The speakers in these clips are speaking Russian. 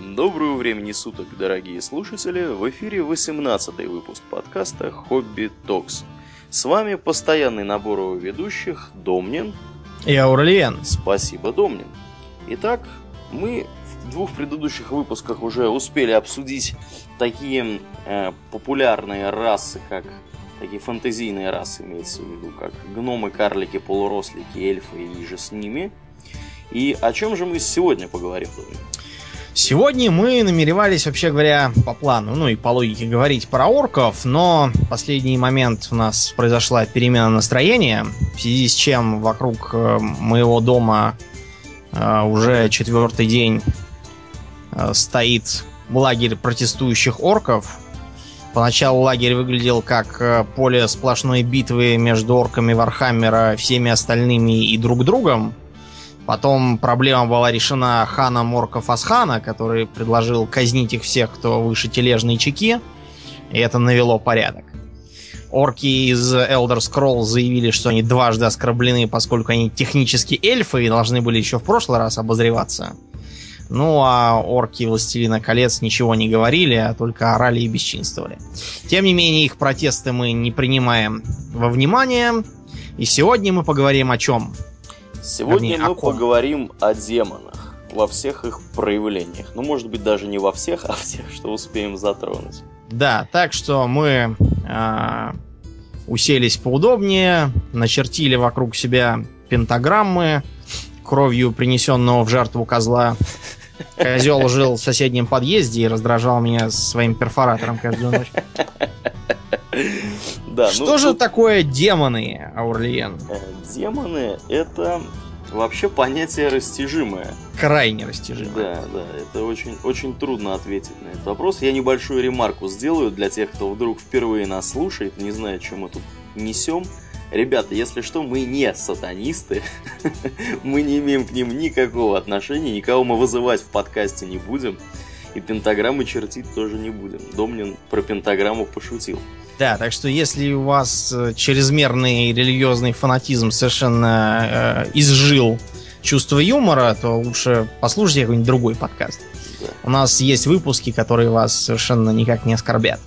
Доброго времени суток, дорогие слушатели! В эфире 18 выпуск подкаста «Хобби Токс». С вами постоянный набор его ведущих Домнин и Аурлиен. Спасибо, Домнин. Итак, мы в двух предыдущих выпусках уже успели обсудить такие э, популярные расы, как такие фантазийные расы, имеется в виду, как гномы, карлики, полурослики, эльфы и же с ними. И о чем же мы сегодня поговорим, Домнин? Сегодня мы намеревались, вообще говоря, по плану, ну и по логике говорить про орков, но в последний момент у нас произошла перемена настроения, в связи с чем вокруг э, моего дома э, уже четвертый день э, стоит лагерь протестующих орков. Поначалу лагерь выглядел как поле сплошной битвы между орками Вархаммера, всеми остальными и друг другом. Потом проблема была решена ханом орков Асхана, который предложил казнить их всех, кто выше тележной чеки. И это навело порядок. Орки из Elder Scrolls заявили, что они дважды оскорблены, поскольку они технически эльфы и должны были еще в прошлый раз обозреваться. Ну, а орки Властелина колец ничего не говорили, а только орали и бесчинствовали. Тем не менее, их протесты мы не принимаем во внимание. И сегодня мы поговорим о чем? Сегодня Вернее, мы поговорим о демонах во всех их проявлениях. Ну, может быть, даже не во всех, а в тех, что успеем затронуть. Да, так что мы э, уселись поудобнее, начертили вокруг себя пентаграммы кровью принесенного в жертву козла. Козел жил в соседнем подъезде и раздражал меня своим перфоратором каждую ночь. Да, Что ну, же тут... такое демоны, Аурлиен? Э, демоны это вообще понятие растяжимое. Крайне растяжимое. Да, да, это очень, очень трудно ответить на этот вопрос. Я небольшую ремарку сделаю для тех, кто вдруг впервые нас слушает, не знает, чем мы тут несем. Ребята, если что, мы не сатанисты, мы не имеем к ним никакого отношения, никого мы вызывать в подкасте не будем, и пентаграммы чертить тоже не будем. Домнин про пентаграмму пошутил. Да, так что если у вас э, чрезмерный религиозный фанатизм совершенно э, изжил чувство юмора, то лучше послушайте какой-нибудь другой подкаст. Да. У нас есть выпуски, которые вас совершенно никак не оскорбят.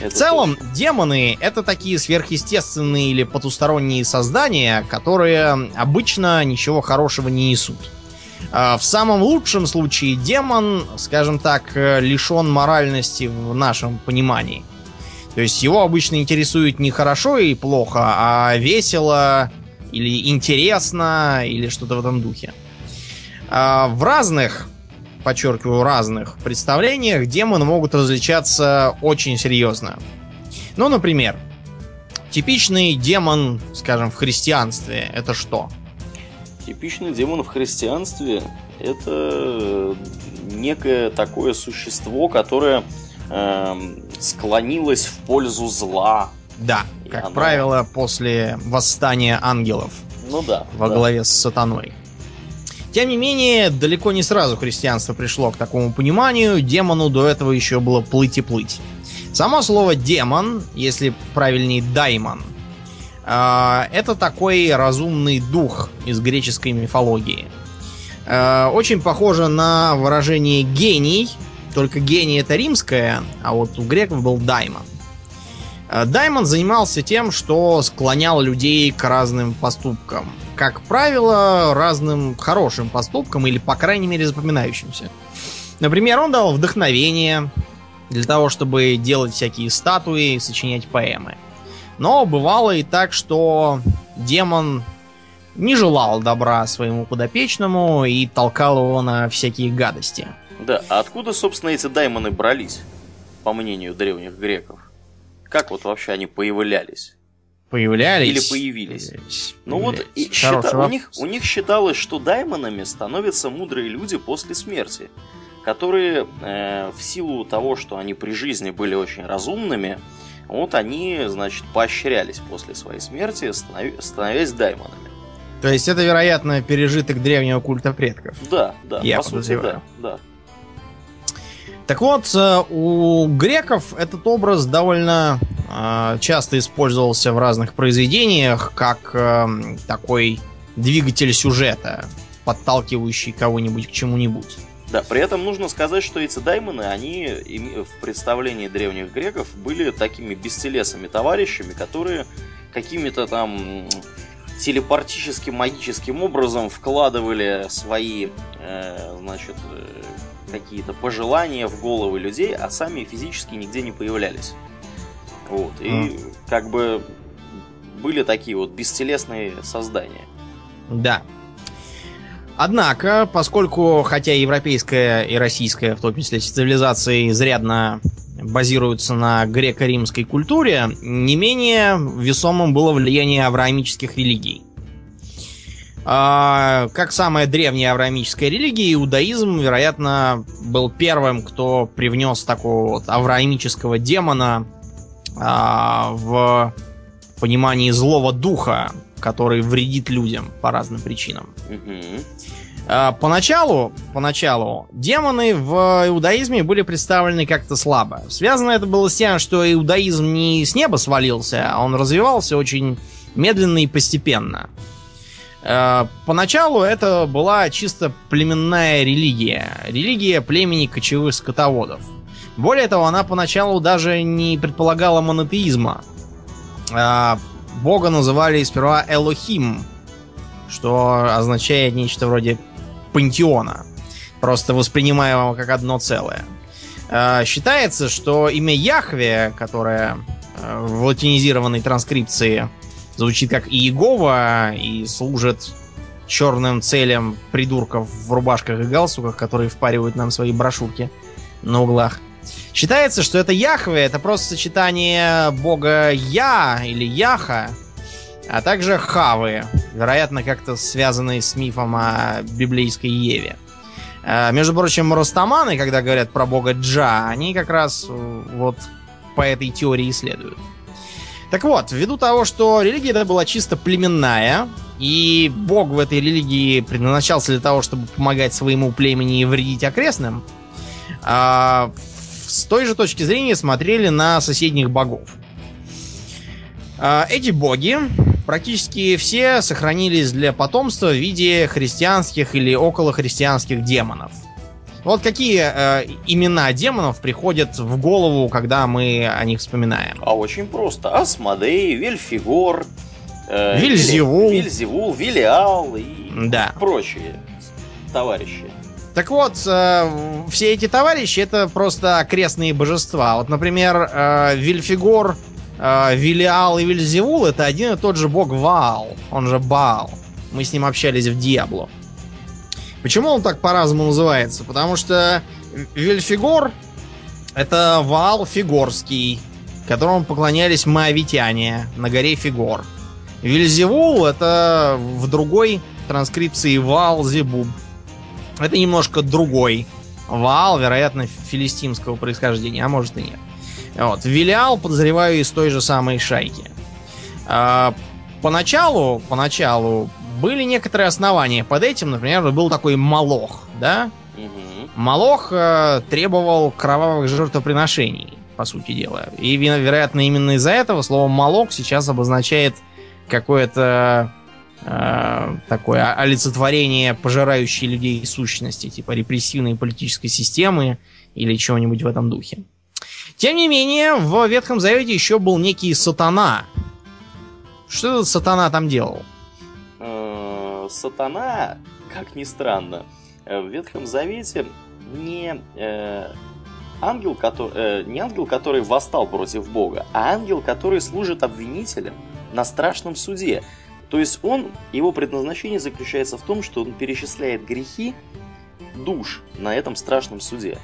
Это в целом, точно. демоны это такие сверхъестественные или потусторонние создания, которые обычно ничего хорошего не несут. А, в самом лучшем случае демон, скажем так, э, лишен моральности в нашем понимании. То есть его обычно интересует не хорошо и плохо, а весело или интересно, или что-то в этом духе. А в разных, подчеркиваю, разных представлениях демоны могут различаться очень серьезно. Ну, например, типичный демон, скажем, в христианстве это что? Типичный демон в христианстве это некое такое существо, которое эм, склонилась в пользу зла. Да, и как оно... правило, после восстания ангелов. Ну да. Во да. главе с сатаной. Тем не менее, далеко не сразу христианство пришло к такому пониманию. Демону до этого еще было плыть и плыть. Само слово демон, если правильнее даймон, а, это такой разумный дух из греческой мифологии. А, очень похоже на выражение гений, только гений это римское, а вот у греков был Даймон. Э, Даймон занимался тем, что склонял людей к разным поступкам. Как правило, разным хорошим поступкам или, по крайней мере, запоминающимся. Например, он дал вдохновение для того, чтобы делать всякие статуи, сочинять поэмы. Но бывало и так, что демон не желал добра своему подопечному и толкал его на всякие гадости. Да, а откуда, собственно, эти даймоны брались, по мнению древних греков? Как вот вообще они появлялись? Появлялись? Или появились? Появлялись. Ну вот, и счита... у, них, у них считалось, что даймонами становятся мудрые люди после смерти, которые э, в силу того, что они при жизни были очень разумными, вот они, значит, поощрялись после своей смерти, станов... становясь даймонами. То есть это, вероятно, пережиток древнего культа предков. Да, да, Я по сути, да, да. Так вот, э, у греков этот образ довольно э, часто использовался в разных произведениях как э, такой двигатель сюжета, подталкивающий кого-нибудь к чему-нибудь. Да, при этом нужно сказать, что эти даймоны, они в представлении древних греков были такими бестелесами товарищами, которые какими-то там телепортическим магическим образом вкладывали свои, э, значит, какие-то пожелания в головы людей, а сами физически нигде не появлялись. Вот. И mm. как бы были такие вот бестелесные создания. Да. Однако, поскольку, хотя европейская и российская, в том числе цивилизации, изрядно базируются на греко-римской культуре, не менее весомым было влияние авраамических религий. А, как самая древняя авраамическая религия, иудаизм, вероятно, был первым, кто привнес такого вот авраамического демона а, в понимании злого духа, который вредит людям по разным причинам. А, поначалу, поначалу демоны в иудаизме были представлены как-то слабо. Связано это было с тем, что иудаизм не с неба свалился, а он развивался очень медленно и постепенно. А, поначалу это была чисто племенная религия. Религия племени кочевых скотоводов. Более того, она поначалу даже не предполагала монотеизма. А, бога называли сперва Элохим, что означает нечто вроде пантеона, просто воспринимаемого как одно целое. А, считается, что имя Яхве, которое в латинизированной транскрипции звучит как Иегова и служит черным целям придурков в рубашках и галстуках, которые впаривают нам свои брошюрки на углах. Считается, что это Яхве, это просто сочетание бога Я или Яха, а также Хавы, вероятно, как-то связанные с мифом о библейской Еве. А, между прочим, ростаманы, когда говорят про бога Джа, они как раз э, вот по этой теории исследуют. Так вот, ввиду того, что религия эта была чисто племенная, и бог в этой религии предназначался для того, чтобы помогать своему племени и вредить окрестным, а, с той же точки зрения смотрели на соседних богов. А, эти боги практически все сохранились для потомства в виде христианских или околохристианских демонов. Вот какие э, имена демонов приходят в голову, когда мы о них вспоминаем? А очень просто. Асмодей, Вельфигор, э, Вильзевул, Вильзевул, Вилиал и да. прочие товарищи. Так вот, э, все эти товарищи это просто окрестные божества. Вот, например, э, Вильфигор э, Вилиал и Вильзевул это один и тот же бог Ваал, он же Баал. Мы с ним общались в Диабло. Почему он так по-разному называется? Потому что Вильфигор это Ваал Фигорский, которому поклонялись маавитяне на горе Фигор. Вильзевул это в другой транскрипции Ваал Зебуб. Это немножко другой Ваал, вероятно, филистимского происхождения, а может и нет. Вот. Вилиал, подозреваю, из той же самой шайки. А, поначалу, поначалу были некоторые основания под этим. Например, был такой Малох, да? Угу. Малох э, требовал кровавых жертвоприношений, по сути дела. И, вероятно, именно из-за этого слово Малох сейчас обозначает какое-то э, такое олицетворение пожирающей людей сущности, типа репрессивной политической системы или чего-нибудь в этом духе. Тем не менее, в Ветхом Завете еще был некий сатана. Что этот сатана там делал? Э, сатана, как ни странно, э, в Ветхом Завете не э, ангел, который, не ангел, который восстал против Бога, а ангел, который служит обвинителем на страшном суде. То есть он, его предназначение заключается в том, что он перечисляет грехи душ на этом страшном суде.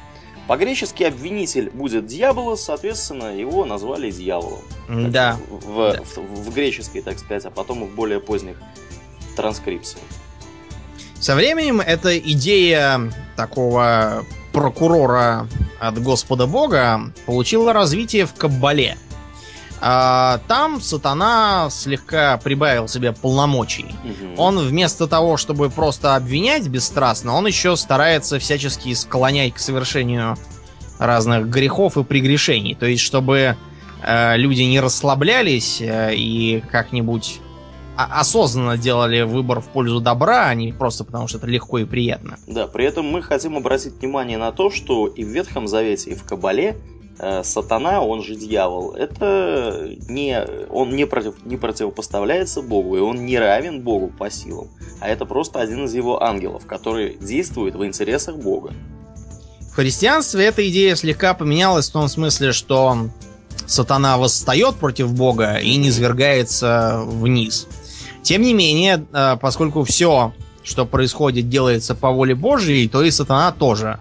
По-гречески обвинитель будет дьявола, соответственно, его назвали дьяволом. Да. В, да. В, в, в греческой, так сказать, а потом в более поздних транскрипциях. Со временем эта идея такого прокурора от Господа Бога получила развитие в Каббале – а, там сатана слегка прибавил себе полномочий. Угу. Он вместо того, чтобы просто обвинять бесстрастно, он еще старается всячески склонять к совершению разных грехов и прегрешений. То есть, чтобы э, люди не расслаблялись э, и как-нибудь осознанно делали выбор в пользу добра, а не просто потому, что это легко и приятно. Да, при этом мы хотим обратить внимание на то, что и в Ветхом Завете, и в Кабале э, сатана, он же дьявол, это не, он не, против, не противопоставляется Богу, и он не равен Богу по силам, а это просто один из его ангелов, который действует в интересах Бога. В христианстве эта идея слегка поменялась в том смысле, что сатана восстает против Бога и низвергается вниз. Тем не менее, э, поскольку все, что происходит, делается по воле Божьей, то и сатана тоже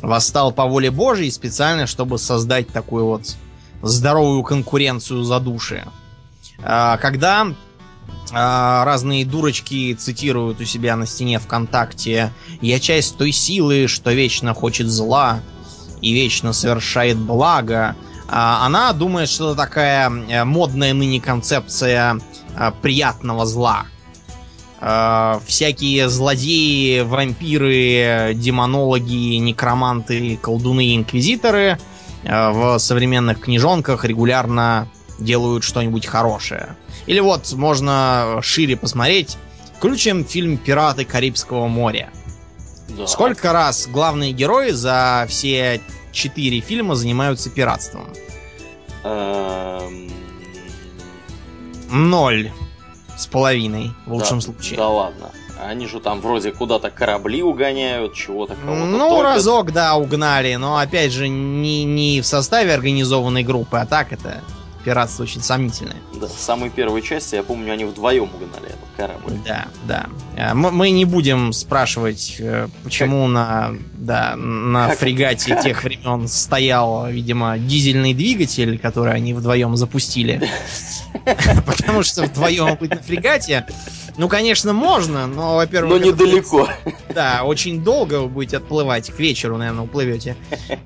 восстал по воле Божьей специально, чтобы создать такую вот здоровую конкуренцию за души. А, когда а, разные дурочки цитируют у себя на стене ВКонтакте «Я часть той силы, что вечно хочет зла и вечно совершает благо», она думает, что это такая э, модная ныне концепция э, приятного зла. Э, всякие злодеи, вампиры, демонологи, некроманты, колдуны и инквизиторы в современных книжонках регулярно делают что-нибудь хорошее. Или вот можно шире посмотреть. Включим фильм «Пираты Карибского моря». Да. Сколько раз главные герои за все четыре фильма занимаются пиратством? Эм... Ноль с половиной, в лучшем да, случае. Да ладно. Они же там вроде куда-то корабли угоняют, чего-то кого-то. Ну, только... разок, да, угнали, но опять же не, не в составе организованной группы, а так это пиратство очень сомнительное. Да, в самой первой части, я помню, они вдвоем угнали этот корабль. Да, да. А, мы не будем спрашивать, э, почему как? на, да, на как? фрегате как? тех времен стоял, видимо, дизельный двигатель, который они вдвоем запустили. Потому что вдвоем быть на фрегате ну, конечно, можно, но, во-первых... Но недалеко. Да, очень долго вы будете отплывать. К вечеру, наверное, уплывете.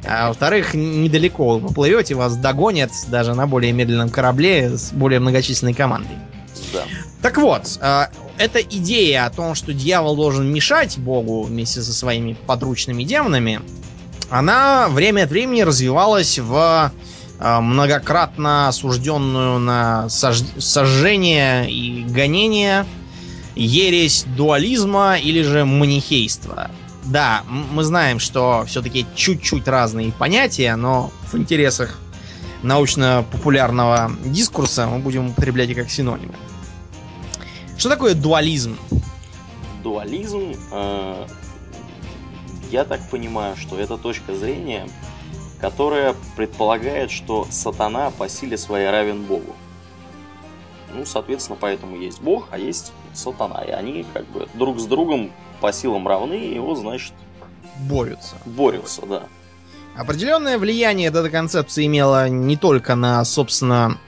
А во-вторых, недалеко вы поплывете, вас догонят даже на более медленном корабле с более многочисленной командой. Да. Так вот, а, эта идея о том, что дьявол должен мешать Богу вместе со своими подручными демонами, она время от времени развивалась в а, многократно осужденную на сожжение и гонение ересь дуализма или же манихейства. Да, мы знаем, что все-таки чуть-чуть разные понятия, но в интересах научно-популярного дискурса мы будем употреблять их как синонимы. Что такое дуализм? Дуализм, э, я так понимаю, что это точка зрения, которая предполагает, что сатана по силе своей равен Богу. Ну, соответственно, поэтому есть Бог, а есть сатана. И они как бы друг с другом по силам равны, и его, значит... Борются. Борются, да. Определенное влияние эта концепция имела не только на, собственно,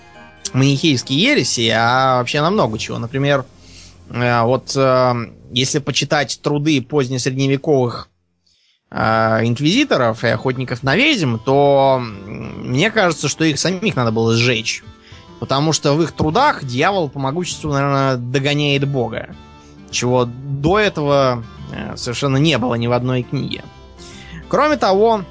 манихейские ереси, а вообще на много чего. Например, э, вот э, если почитать труды позднесредневековых э, инквизиторов и охотников на ведьм, то мне кажется, что их самих надо было сжечь. Потому что в их трудах дьявол по могуществу, наверное, догоняет Бога. Чего до этого э, совершенно не было ни в одной книге. Кроме того,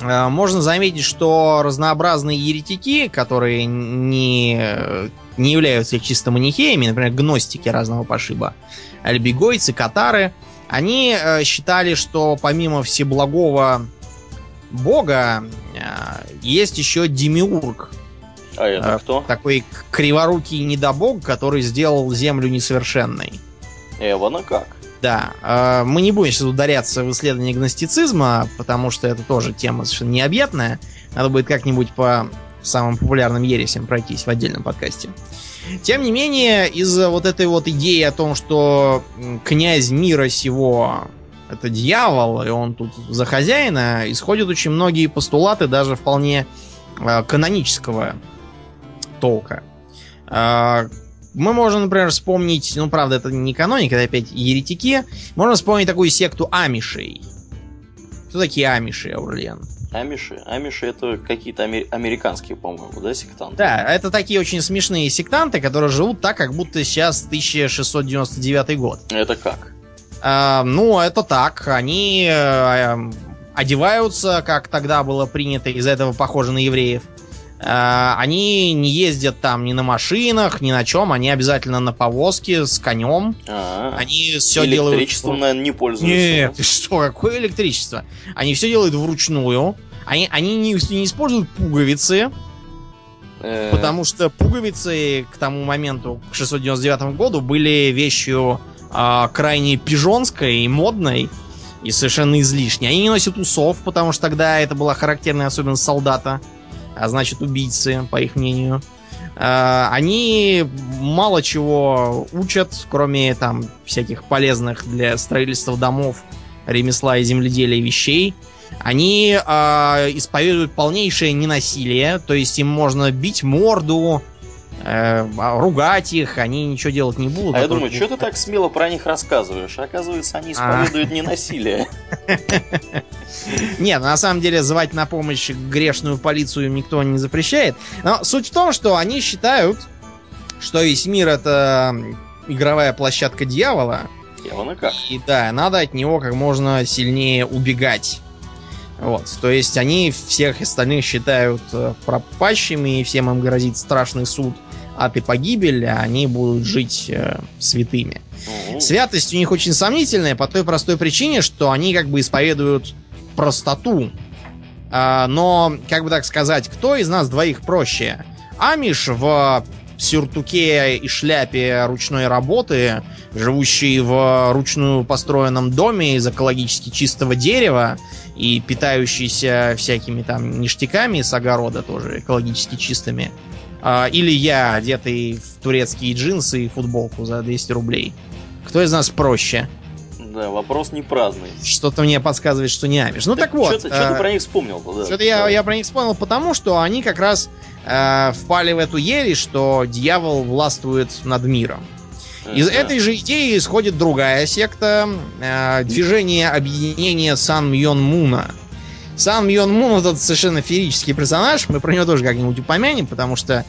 э, можно заметить, что разнообразные еретики, которые не, не являются чисто манихеями, например, гностики разного пошиба, альбегойцы, катары, они э, считали, что помимо всеблагого бога есть еще демиург, а это а, кто? Такой криворукий недобог, который сделал Землю несовершенной. Эвана как? Да. А, мы не будем сейчас ударяться в исследование гностицизма, потому что это тоже тема совершенно необъятная. Надо будет как-нибудь по самым популярным ересям пройтись в отдельном подкасте. Тем не менее, из-за вот этой вот идеи о том, что князь мира сего это дьявол, и он тут за хозяина, исходят очень многие постулаты, даже вполне э, канонического толка. А, мы можем, например, вспомнить, ну, правда, это не каноник, это опять еретики. Можно вспомнить такую секту амишей. Кто такие амиши, Аурлиен? Амиши? Амиши это какие-то американские, по-моему, да, сектанты? Да, это такие очень смешные сектанты, которые живут так, как будто сейчас 1699 год. Это как? А, ну, это так. Они э, одеваются, как тогда было принято, из-за этого похоже на евреев они не ездят там ни на машинах, ни на чем, они обязательно на повозке с конем. А, Они все Электричеством, делают... наверное, не пользуются. Нет, что, какое электричество? Они все делают вручную. Они, они не, не используют пуговицы, Э, потому что пуговицы к тому моменту, к 699 году, были вещью а, крайне пижонской и модной и совершенно излишней. Они не носят усов, потому что тогда это была характерная особенность солдата, а значит убийцы, по их мнению. А, они мало чего учат, кроме там всяких полезных для строительства домов, ремесла и земледелия вещей. Они а, исповедуют полнейшее ненасилие, то есть им можно бить морду, э, а, ругать их, они ничего делать не будут. А я думаю, что ты так смело про них рассказываешь? Оказывается, они А. исповедуют ненасилие. Нет, на самом деле звать на помощь грешную полицию им никто не запрещает. Но суть в том, что они считают, что весь мир это игровая площадка дьявола. Явно как. И да, надо от него как можно сильнее убегать. Вот, то есть они всех остальных считают э, пропащими, и всем им грозит страшный суд, ад и погибель, а они будут жить э, святыми. Святость у них очень сомнительная по той простой причине, что они как бы исповедуют простоту. А, но, как бы так сказать, кто из нас двоих проще? Амиш в сюртуке и шляпе ручной работы, живущий в ручную построенном доме из экологически чистого дерева и питающийся всякими там ништяками с огорода тоже экологически чистыми. А, или я, одетый в турецкие джинсы и футболку за 200 рублей. Кто из нас проще? Да, вопрос не праздный. Что-то мне подсказывает, что не Амиш. Ну так, вот. Что ты, чё ты э, про них вспомнил-то? да? Что-то я, я про них вспомнил потому, что они как раз э, впали в эту ересь, что дьявол властвует над миром. Из Да. этой же идеи исходит другая секта, э, движение объединения Сан Мьон Муна. Сан Мьон Мун этот совершенно феерический персонаж, мы про него тоже как-нибудь упомянем, потому что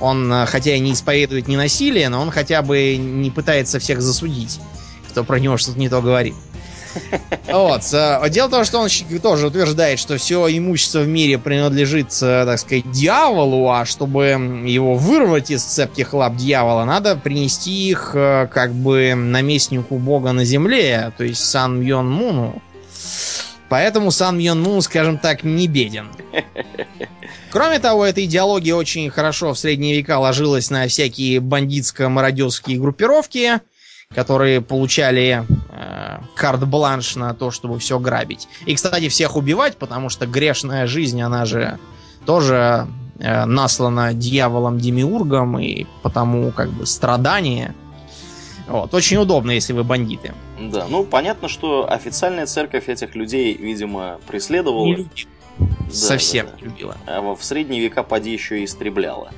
он, э, хотя и не исповедует ненасилие, но он хотя бы не пытается всех засудить, кто про него что-то не то говорит. Вот. э, Дело в том, что он тоже утверждает, что все имущество в мире принадлежит, э, так сказать, дьяволу, а чтобы его вырвать из цепких лап дьявола, надо принести их э, как бы наместнику бога на земле, то есть Сан Мьон Муну. Поэтому Сан Мьон Мун, скажем так, не беден. Кроме того, эта идеология очень хорошо в средние века ложилась на всякие бандитско-мародерские группировки, которые получали карт-бланш на то, чтобы все грабить. И, кстати, всех убивать, потому что грешная жизнь, она же тоже э, наслана дьяволом-демиургом, и потому как бы страдание. Вот. Очень удобно, если вы бандиты. Да, ну понятно, что официальная церковь этих людей, видимо, преследовала, Не любит. Да, Совсем да, да. любила. а в средние века поди еще и истребляла.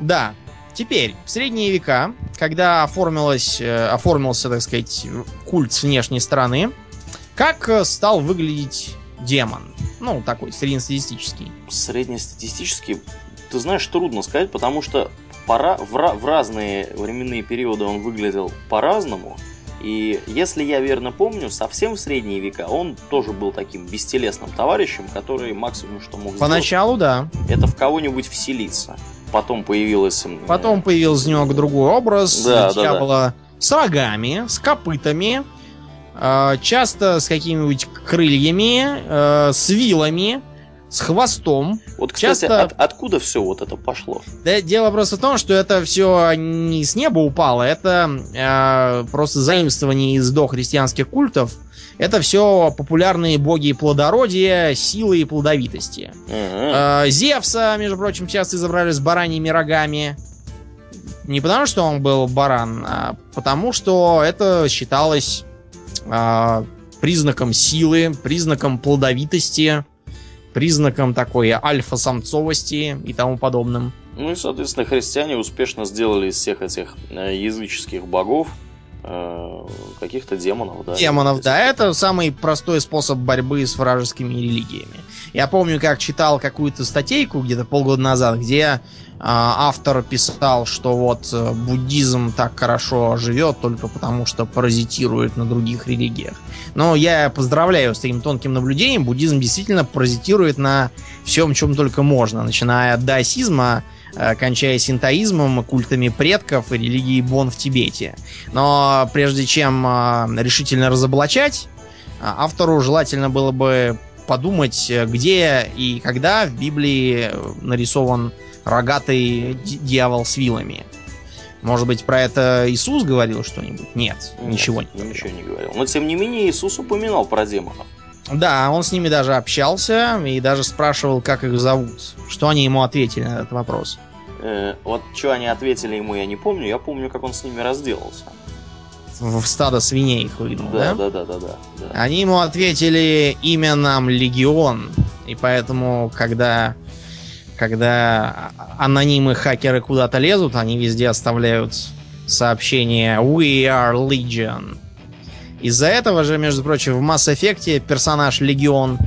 Да. Теперь, в средние века, когда оформилось, э, оформился, так сказать, культ с внешней стороны, как э, стал выглядеть демон? Ну, такой, среднестатистический. Среднестатистически, ты знаешь, трудно сказать, потому что пора, в, в разные временные периоды он выглядел по-разному. И если я верно помню, совсем в средние века он тоже был таким бестелесным товарищем, который максимум что мог сделать, Поначалу, да. это в кого-нибудь вселиться. Потом появилась... Потом появился немного другой образ Да, да, дьявола с рогами, с копытами, э, часто с какими-нибудь крыльями, э, с вилами, с хвостом. Вот, кстати, часто- от- откуда все вот это пошло? Да, дело просто в том, что это все не с неба упало, это э, просто заимствование из дохристианских культов. Это все популярные боги плодородия, силы и плодовитости. Э, Зевса, между прочим, часто изображали с бараньими рогами. Не потому, что он был баран, а потому, что это считалось э, признаком силы, признаком плодовитости, признаком такой альфа-самцовости и тому подобным. Ну и, соответственно, христиане успешно сделали из всех этих э, языческих богов э, каких-то демонов, да. Демонов, да. Это самый простой способ борьбы с вражескими религиями. Я помню, как читал какую-то статейку где-то полгода назад, где а, автор писал, что вот э, буддизм так хорошо живет только потому, что паразитирует на других религиях. Но я поздравляю с таким тонким наблюдением. Буддизм действительно паразитирует на всем, чем только можно, начиная от даосизма, э, кончая синтоизмом, культами предков и религией Бон в Тибете. Но прежде чем э, решительно разоблачать, автору желательно было бы подумать, где и когда в Библии нарисован рогатый дьявол с вилами. Может быть, про это Иисус говорил что-нибудь? Нет, Нет ничего не говорил. Ничего не говорил. Но, тем не менее, Иисус упоминал про демонов. Да, он с ними даже общался и даже спрашивал, как их зовут. Что они ему ответили на этот вопрос? Э, вот что они ответили ему, я не помню. Я помню, как он с ними разделался. В стадо свиней их выгнал, да? Да, да, да, да, да. Они ему ответили имя нам Легион. И поэтому, когда когда анонимы хакеры куда-то лезут, они везде оставляют сообщение We are Legion. Из-за этого же, между прочим, в Mass Effect персонаж Легион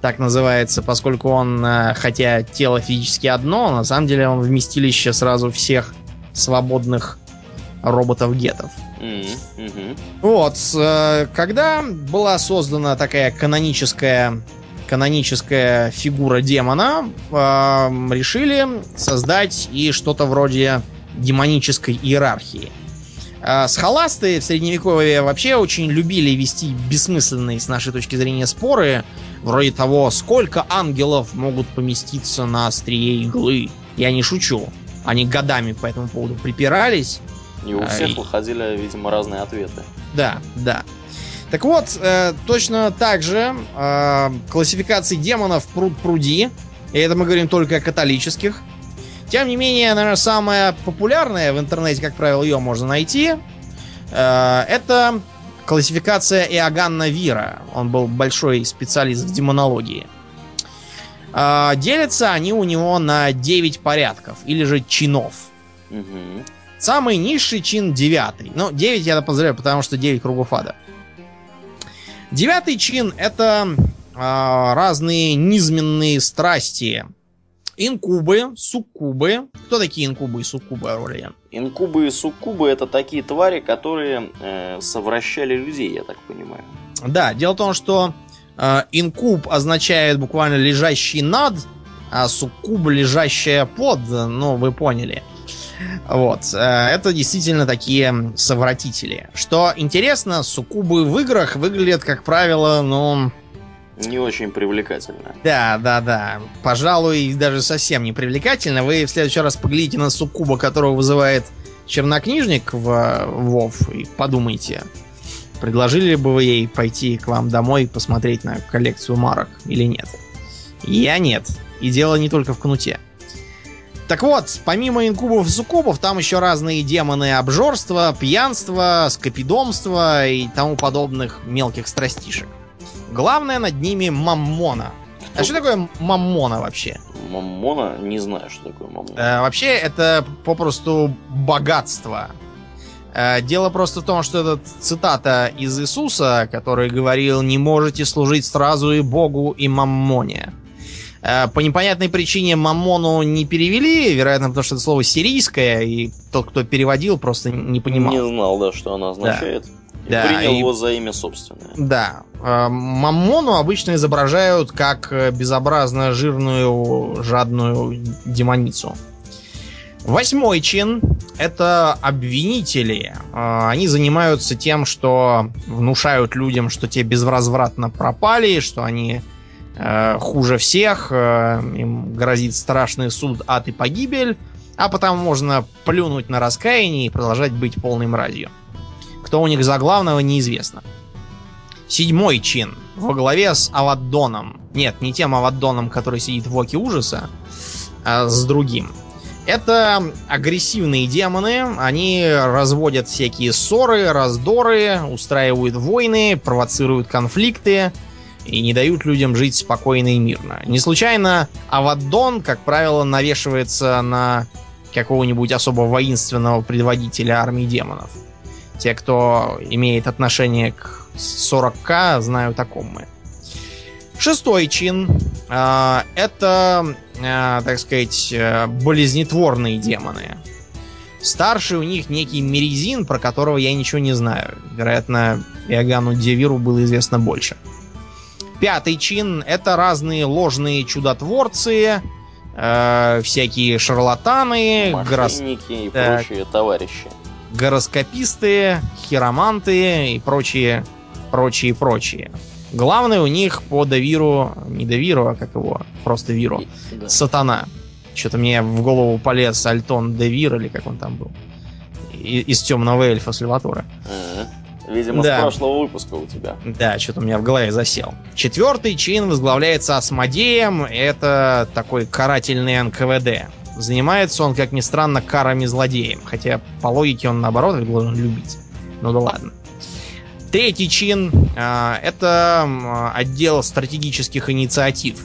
так называется, поскольку он, э, хотя тело физически одно, на самом деле он вместилище сразу всех свободных роботов-гетов. Mm-hmm. Вот, э, когда была создана такая каноническая каноническая фигура демона, э, решили создать и что-то вроде демонической иерархии. Э, схоласты в средневековье вообще очень любили вести бессмысленные, с нашей точки зрения, споры, вроде того, сколько ангелов могут поместиться на острие иглы. Я не шучу. Они годами по этому поводу припирались. И у всех а, выходили, видимо, разные ответы. Да, да. Так вот, э, точно так же э, классификации демонов пруд пруди. И это мы говорим только о католических. Тем не менее, наверное, самая популярная в интернете, как правило, ее можно найти. Э, это классификация Иоганна Вира. Он был большой специалист в демонологии. Э, делятся они у него на 9 порядков, или же чинов. Угу. Самый низший чин 9. Ну, 9 я подозреваю, потому что 9 кругов ада. Девятый чин это а, разные низменные страсти. Инкубы, суккубы. Кто такие инкубы и суккубы, Аурелиан? Инкубы и суккубы это такие твари, которые э, совращали людей, я так понимаю. Да, дело в том, что э, инкуб означает буквально лежащий над, а суккуб лежащая под, ну, вы поняли. Вот. Э, это действительно такие совратители. Что интересно, суккубы в играх выглядят, как правило, ну... Не очень привлекательно. Да, да, да. Пожалуй, даже совсем не привлекательно. Вы в следующий раз поглядите на суккуба, которого вызывает чернокнижник в Вов, и подумайте, предложили бы вы ей пойти к вам домой посмотреть на коллекцию марок или нет? Я нет. И дело не только в кнуте. Так вот, помимо инкубов и суккубов, там еще разные демоны обжорства, пьянства, скопидомства и тому подобных мелких страстишек. Главное над ними маммона. Кто? А что такое маммона вообще? Маммона? Не знаю, что такое маммона. Э, вообще, это попросту богатство. Э, дело просто в том, что это цитата из Иисуса, который говорил, не можете служить сразу и Богу, и маммоне. Э, по непонятной причине Мамону не перевели, вероятно, потому что это слово сирийское, и тот, кто переводил, просто не понимал. Не знал, да, что оно означает. Да. И да, принял и... его за имя собственное. Да. Э, Мамону обычно изображают как безобразно жирную, жадную демоницу. Восьмой чин – это обвинители. Э, они занимаются тем, что внушают людям, что те безвозвратно пропали, что они э, хуже всех, э, им грозит страшный суд, ад и погибель, а потому можно плюнуть на раскаяние и продолжать быть полной мразью. Кто у них за главного, неизвестно. Седьмой чин во главе с Аваддоном. Нет, не тем Аваддоном, который сидит в Оке Ужаса, а с другим. Это агрессивные демоны, они разводят всякие ссоры, раздоры, устраивают войны, провоцируют конфликты, и не дают людям жить спокойно и мирно. Не случайно Аваддон, как правило, навешивается на какого-нибудь особо воинственного предводителя армии демонов. Те, кто имеет отношение к 40к, знают о ком мы. Шестой чин э, это, э, так сказать, э, болезнетворные демоны. Старший у них некий Мерезин, про которого я ничего не знаю. Вероятно, Иоганну Девиру было известно больше. Пятый чин это разные ложные чудотворцы, э, всякие шарлатаны, горос... и так, прочие товарищи. Гороскописты, хироманты и прочие, прочие, прочие. Главное у них по Давиру, не Давиру, а как его, просто Виру, да. Сатана. Что-то мне в голову полез Альтон Девир, или как он там был. Из темного эльфа Сальватора. Ага. Видимо, да. с прошлого выпуска у тебя. Да, что-то у меня в голове засел. Четвертый чин возглавляется Асмодеем. Это такой карательный НКВД. Занимается он, как ни странно, карами злодеем. Хотя по логике он наоборот их должен любить. Ну да ладно. Третий чин э, это отдел стратегических инициатив.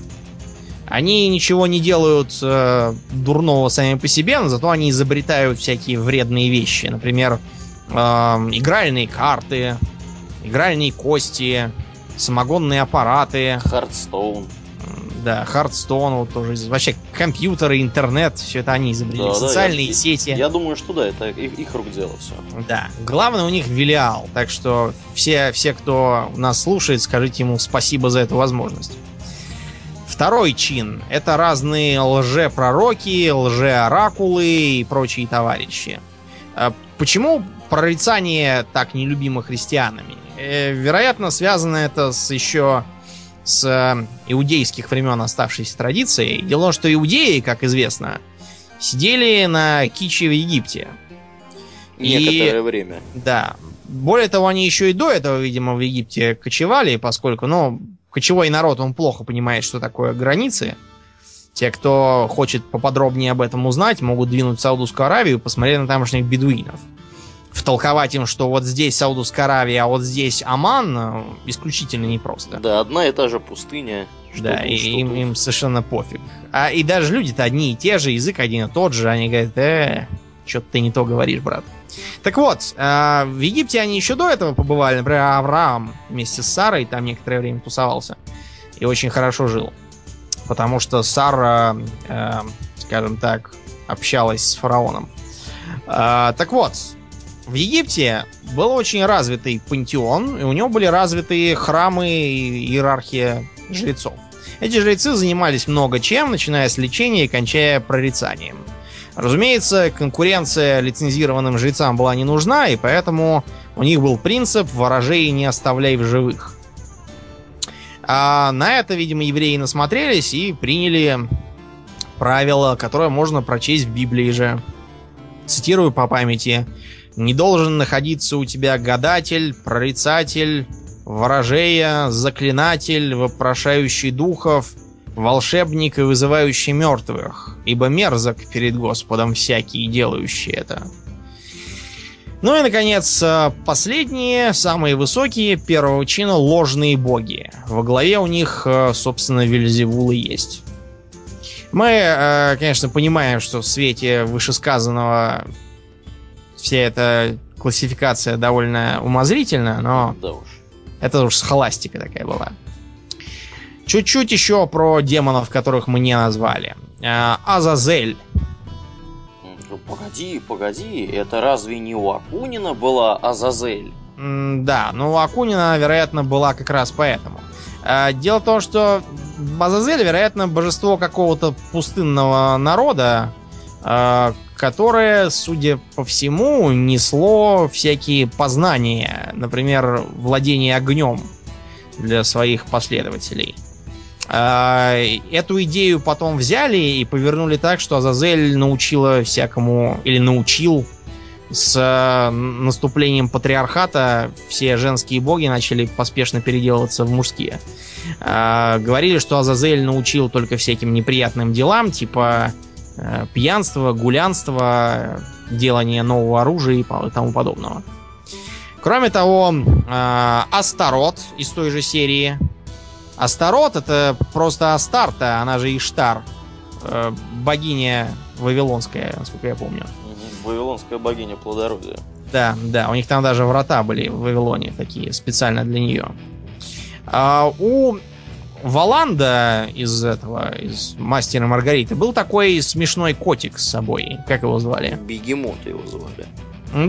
Они ничего не делают э, дурного сами по себе, но зато они изобретают всякие вредные вещи. Например, э, игральные карты, игральные кости, самогонные аппараты. Hearthstone. Да, Hearthstone вот тоже. Вообще компьютеры, интернет, все это они изобрели. Да, Социальные да, я, сети. Я думаю, что да, это их, их рук дело все. Да. Главное у них Велиал. Так что все, все, кто нас слушает, скажите ему спасибо за эту возможность. Второй чин — это разные лже-пророки, лже-оракулы и прочие товарищи. А почему прорицание так нелюбимо христианами? Э, вероятно, связано это с еще с э, иудейских времен оставшейся традицией. Дело в том, что иудеи, как известно, сидели на киче в Египте. Некоторое и, время. Да. Более того, они еще и до этого, видимо, в Египте кочевали, поскольку, ну, кочевой народ, он плохо понимает, что такое границы. Те, кто хочет поподробнее об этом узнать, могут двинуть в Саудовскую Аравию посмотреть на тамошних бедуинов. Втолковать им, что вот здесь Саудовская Аравия, а вот здесь Оман, э, исключительно непросто. Да, одна и та же пустыня. Что да, тут, и что им, им совершенно пофиг. А и даже люди-то одни и те же, язык один и тот же, они говорят, э, что-то ты не то говоришь, брат. Так вот, э, в Египте они еще до этого побывали. Например, Авраам вместе с Сарой там некоторое время тусовался. И очень хорошо жил. Потому что Сара, э, скажем так, общалась с фараоном. Э, так вот, в Египте был очень развитый пантеон, и у него были развитые храмы и иерархия жрецов. Эти жрецы занимались много чем, начиная с лечения и кончая прорицанием. Разумеется, конкуренция лицензированным жрецам была не нужна, и поэтому у них был принцип «ворожей не оставляй в живых». А на это, видимо, евреи насмотрелись и приняли правило, которое можно прочесть в Библии же. Цитирую по памяти. «Не должен находиться у тебя гадатель, прорицатель, ворожея, заклинатель, вопрошающий духов, волшебник и вызывающий мертвых, ибо мерзок перед Господом всякие, делающие это. Ну и, наконец, э, последние, самые высокие, первого чина, ложные боги. Во главе у них, э, собственно, Вельзевулы есть. Мы, э, конечно, понимаем, что в свете вышесказанного вся эта классификация довольно умозрительна, но да уж. это уж схоластика такая была. Чуть-чуть еще про демонов, которых мы не назвали. А, Азазель. Ну, погоди, погоди, это разве не у Акунина была Азазель? да, но у Акунина, вероятно, была как раз поэтому. А, дело в том, что Азазель, вероятно, божество какого-то пустынного народа, а, которое, судя по всему, несло всякие познания, например, владение огнем для своих последователей. А, эту идею потом взяли и повернули так, что Азазель научила всякому, или научил с э, наступлением патриархата все женские боги начали поспешно переделываться в мужские. А, говорили, что Азазель научил только всяким неприятным делам, типа э, пьянства, гулянства, делания нового оружия и тому подобного. Кроме того, э, Астарот из той же серии Астарот это просто Астарта, она же Иштар. Богиня Вавилонская, насколько я помню. Вавилонская богиня плодородия. Да, да, у них там даже врата были в Вавилоне такие, специально для нее. А у Валанда из этого, из Мастера Маргариты, был такой смешной котик с собой. Как его звали? Бегемот его звали.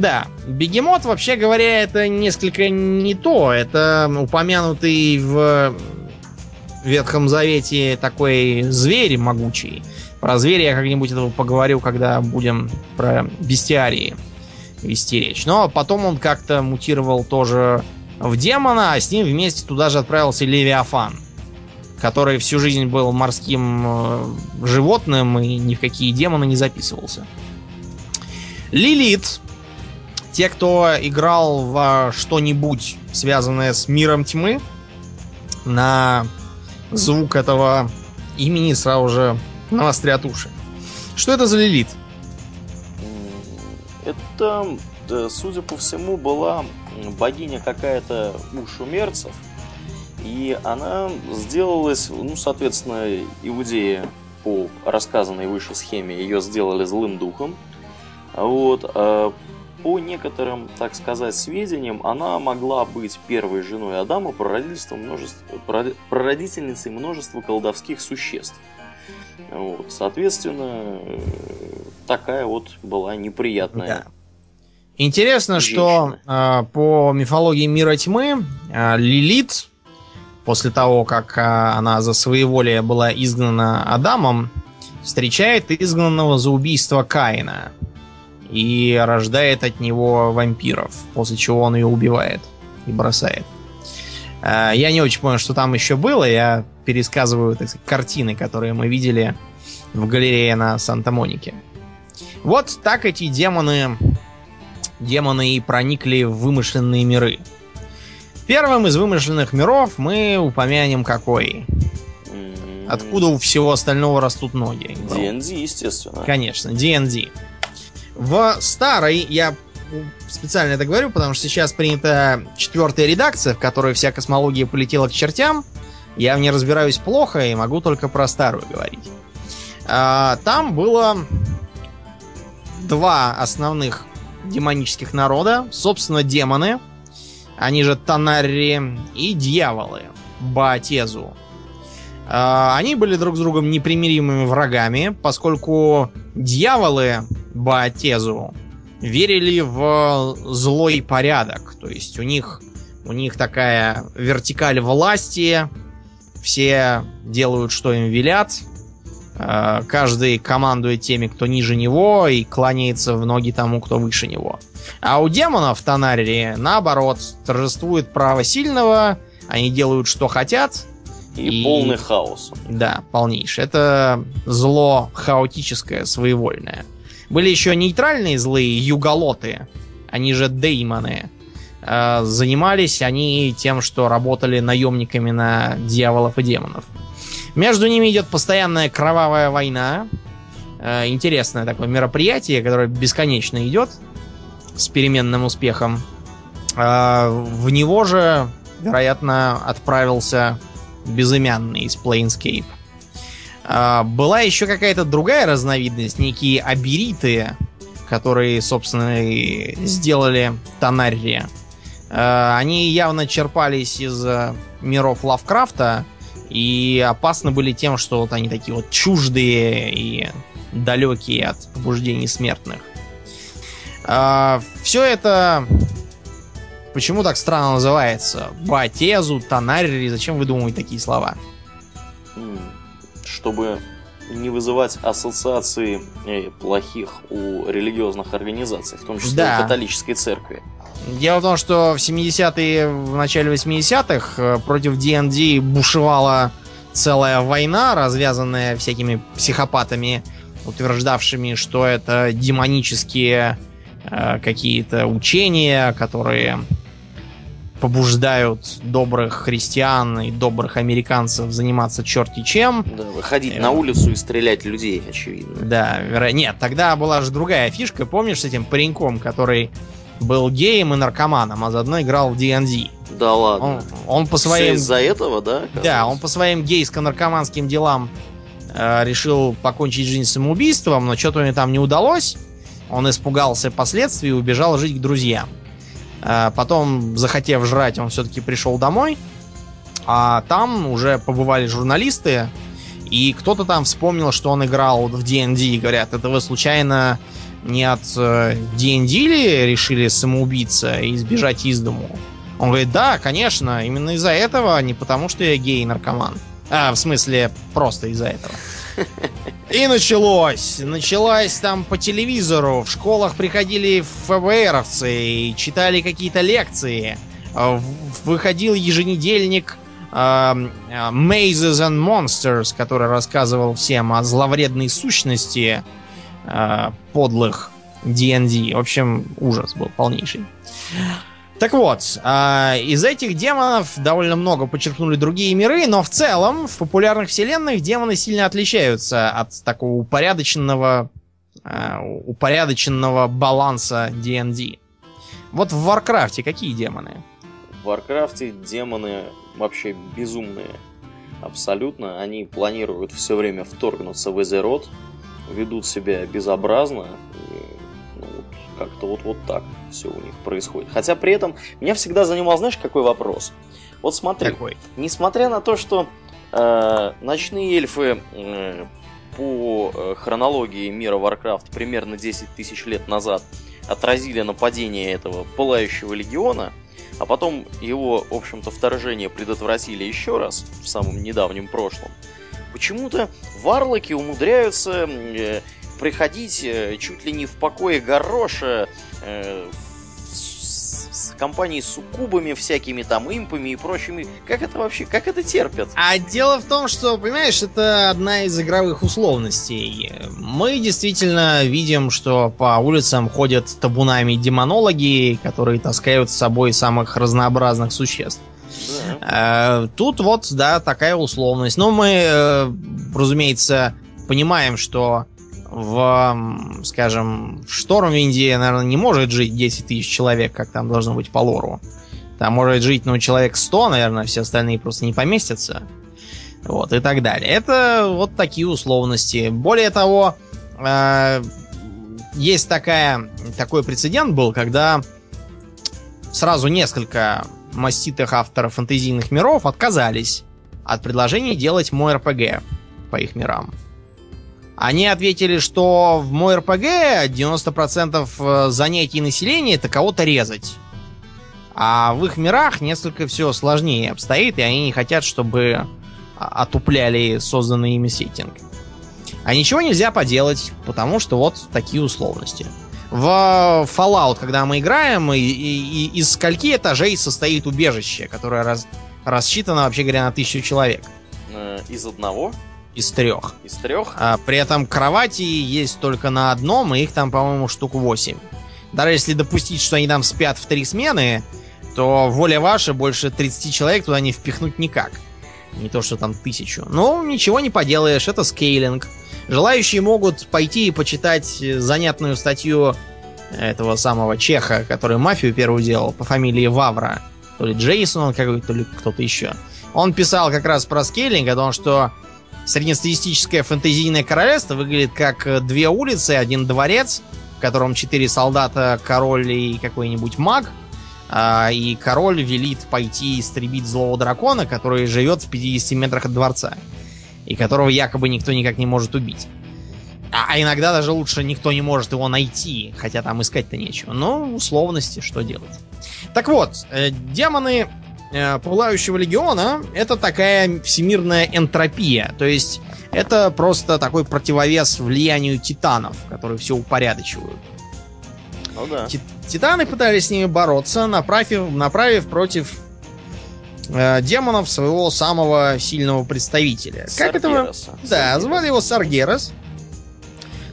Да, бегемот, вообще говоря, это несколько не то. Это упомянутый в Ветхом Завете такой зверь могучий. Про зверя я как-нибудь этого поговорю, когда будем про бестиарии вести речь. Но потом он как-то мутировал тоже в демона, а с ним вместе туда же отправился Левиафан, который всю жизнь был морским э, животным и ни в какие демоны не записывался. Лилит. Те, кто играл в что-нибудь связанное с миром тьмы, на звук этого имени сразу же навострят уши. Что это за Лилит? Это, судя по всему, была богиня какая-то у шумерцев. И она сделалась, ну, соответственно, иудеи по рассказанной выше схеме ее сделали злым духом. Вот. А по некоторым, так сказать, сведениям, она могла быть первой женой Адама, прародительством множества, прародительницей множества колдовских существ. Вот, соответственно, такая вот была неприятная. Да. Интересно, женщина. что э, по мифологии мира тьмы э, Лилит, после того, как э, она за своеволие была изгнана Адамом, встречает изгнанного за убийство Каина и рождает от него вампиров, после чего он ее убивает и бросает. Я не очень понял, что там еще было. Я пересказываю так сказать, картины, которые мы видели в галерее на Санта-Монике. Вот так эти демоны, демоны и проникли в вымышленные миры. Первым из вымышленных миров мы упомянем какой. Откуда у всего остального растут ноги? D&D, естественно. Конечно, D&D. В старой, я специально это говорю, потому что сейчас принята четвертая редакция, в которой вся космология полетела к чертям. Я в ней разбираюсь плохо и могу только про старую говорить. А, там было два основных демонических народа. Собственно, демоны, они же Танари, и дьяволы, Баатезу. А, они были друг с другом непримиримыми врагами, поскольку дьяволы Баатезу верили в злой порядок. То есть у них, у них такая вертикаль власти, все делают, что им велят. Э, каждый командует теми, кто ниже него, и кланяется в ноги тому, кто выше него. А у демонов в Тонарии, наоборот, торжествует право сильного, они делают, что хотят. И, и полный хаос. Да, полнейший. Это зло хаотическое, своевольное. Были еще нейтральные злые юголоты, они же деймоны. Э, занимались они тем, что работали наемниками на дьяволов и демонов. Между ними идет постоянная кровавая война. Э, интересное такое мероприятие, которое бесконечно идет с переменным успехом. Э, в него же, вероятно, отправился безымянный из Planescape. Была еще какая-то другая разновидность, некие абериты, которые, собственно, сделали Тонарри. Э, они явно черпались из э, миров Лавкрафта и опасны были тем, что вот они такие вот чуждые и далекие от побуждений смертных. Э, Все это почему так странно называется? Батезу, Тонарри, зачем выдумывать такие слова? Чтобы не вызывать ассоциации плохих у религиозных организаций, в том числе да. католической церкви. Дело в том, что в 70-е, в начале 80-х э, против D&D бушевала целая война, развязанная всякими психопатами, утверждавшими, что это демонические э, какие-то учения, которые побуждают добрых христиан и добрых американцев заниматься черти чем. Да, выходить э, на улицу и стрелять людей, очевидно. Да, веро... нет, тогда была же другая фишка, помнишь, с этим пареньком, который был геем и наркоманом, а заодно играл в D&D. Да ладно. Он, он по своим... из-за этого, да? Да, он по своим гейско-наркоманским делам э, решил покончить жизнь самоубийством, но что-то мне там не удалось. Он испугался последствий и убежал жить к друзьям. А потом, захотев жрать, он все-таки пришел домой. А там уже побывали журналисты, и кто-то там вспомнил, что он играл в D&D, и говорят, это вы случайно не от D&D ли решили самоубиться и сбежать из дому? Он говорит, да, конечно, именно из-за этого, а не потому, что я гей наркоман. А, в смысле, просто из-за этого. И началось. Началось там по телевизору. В школах приходили ФБРовцы и читали какие-то лекции. А, выходил еженедельник uh, Mazes and Monsters, который рассказывал всем о зловредной сущности uh, подлых D&D. В общем, ужас был полнейший. Так вот, э, из этих демонов довольно много подчеркнули другие миры, но в целом в популярных вселенных демоны сильно отличаются от такого упорядоченного, э, упорядоченного баланса D&D. Вот в Варкрафте какие демоны? В Варкрафте демоны вообще безумные. Абсолютно. Они планируют все время вторгнуться в Эзерот, ведут себя безобразно, как-то вот, вот так все у них происходит. Хотя при этом меня всегда занимал, знаешь, какой вопрос? Вот смотри, какой? несмотря на то, что э, ночные эльфы э, по хронологии мира Warcraft примерно 10 тысяч лет назад отразили нападение этого пылающего легиона, а потом его, в общем-то, вторжение предотвратили еще раз в самом недавнем прошлом, почему-то варлоки умудряются э, приходить э, чуть ли не в покое Гороша, э, с компанией с суккубами всякими там, импами и прочими. Как это вообще, как это терпят? А дело в том, что, понимаешь, это одна из игровых условностей. Мы действительно видим, что по улицам ходят табунами демонологи, которые таскают с собой самых разнообразных существ. Э, тут вот, да, такая условность. Но мы, разумеется, понимаем, что в, скажем, в Штормвинде, наверное, не может жить 10 тысяч человек, как там должно быть по лору. Там может жить, ну, человек 100, наверное, все остальные просто не поместятся. Вот, и так далее. Это вот такие условности. Более того, э, есть такая, такой прецедент был, когда сразу несколько маститых авторов фэнтезийных миров отказались от предложения делать мой РПГ по их мирам. Они ответили, что в мой РПГ 90% э, занятий населения это кого-то резать. А в их мирах несколько все сложнее обстоит, и они не хотят, чтобы а, отупляли созданный ими сеттинг. А ничего нельзя поделать, потому что вот такие условности. В Fallout, когда мы играем, и, и, и из скольки этажей состоит убежище, которое раз, рассчитано, вообще говоря, на тысячу человек? Э, из одного? из трех. Из трех? А, при этом кровати есть только на одном, и их там, по-моему, штук 8. Даже если допустить, что они там спят в три смены, то воля ваша, больше 30 человек туда не впихнуть никак. Не то, что там тысячу. Ну, ничего не поделаешь, это скейлинг. Желающие могут пойти и почитать занятную статью этого самого чеха, который мафию первую делал, по фамилии Вавра. То ли Джейсон он какой-то, то ли кто-то еще. Он писал как раз про скейлинг, о том, что среднестатистическое фэнтезийное королевство выглядит как э, две улицы, один дворец, в котором четыре солдата, король и какой-нибудь маг. А, и король велит пойти истребить злого дракона, который живет в 50 метрах от дворца. И которого якобы никто никак не может убить. А, а иногда даже лучше никто не может его найти, хотя там искать-то нечего. Но условности, что делать. Так вот, э, демоны э, Пылающего Легиона это такая всемирная энтропия. То есть это просто такой противовес влиянию титанов, которые все упорядочивают. Ну да. Титаны пытались с ними бороться, направив, направив против э, демонов своего самого сильного представителя. Как этого? Да, звали его Саргерас.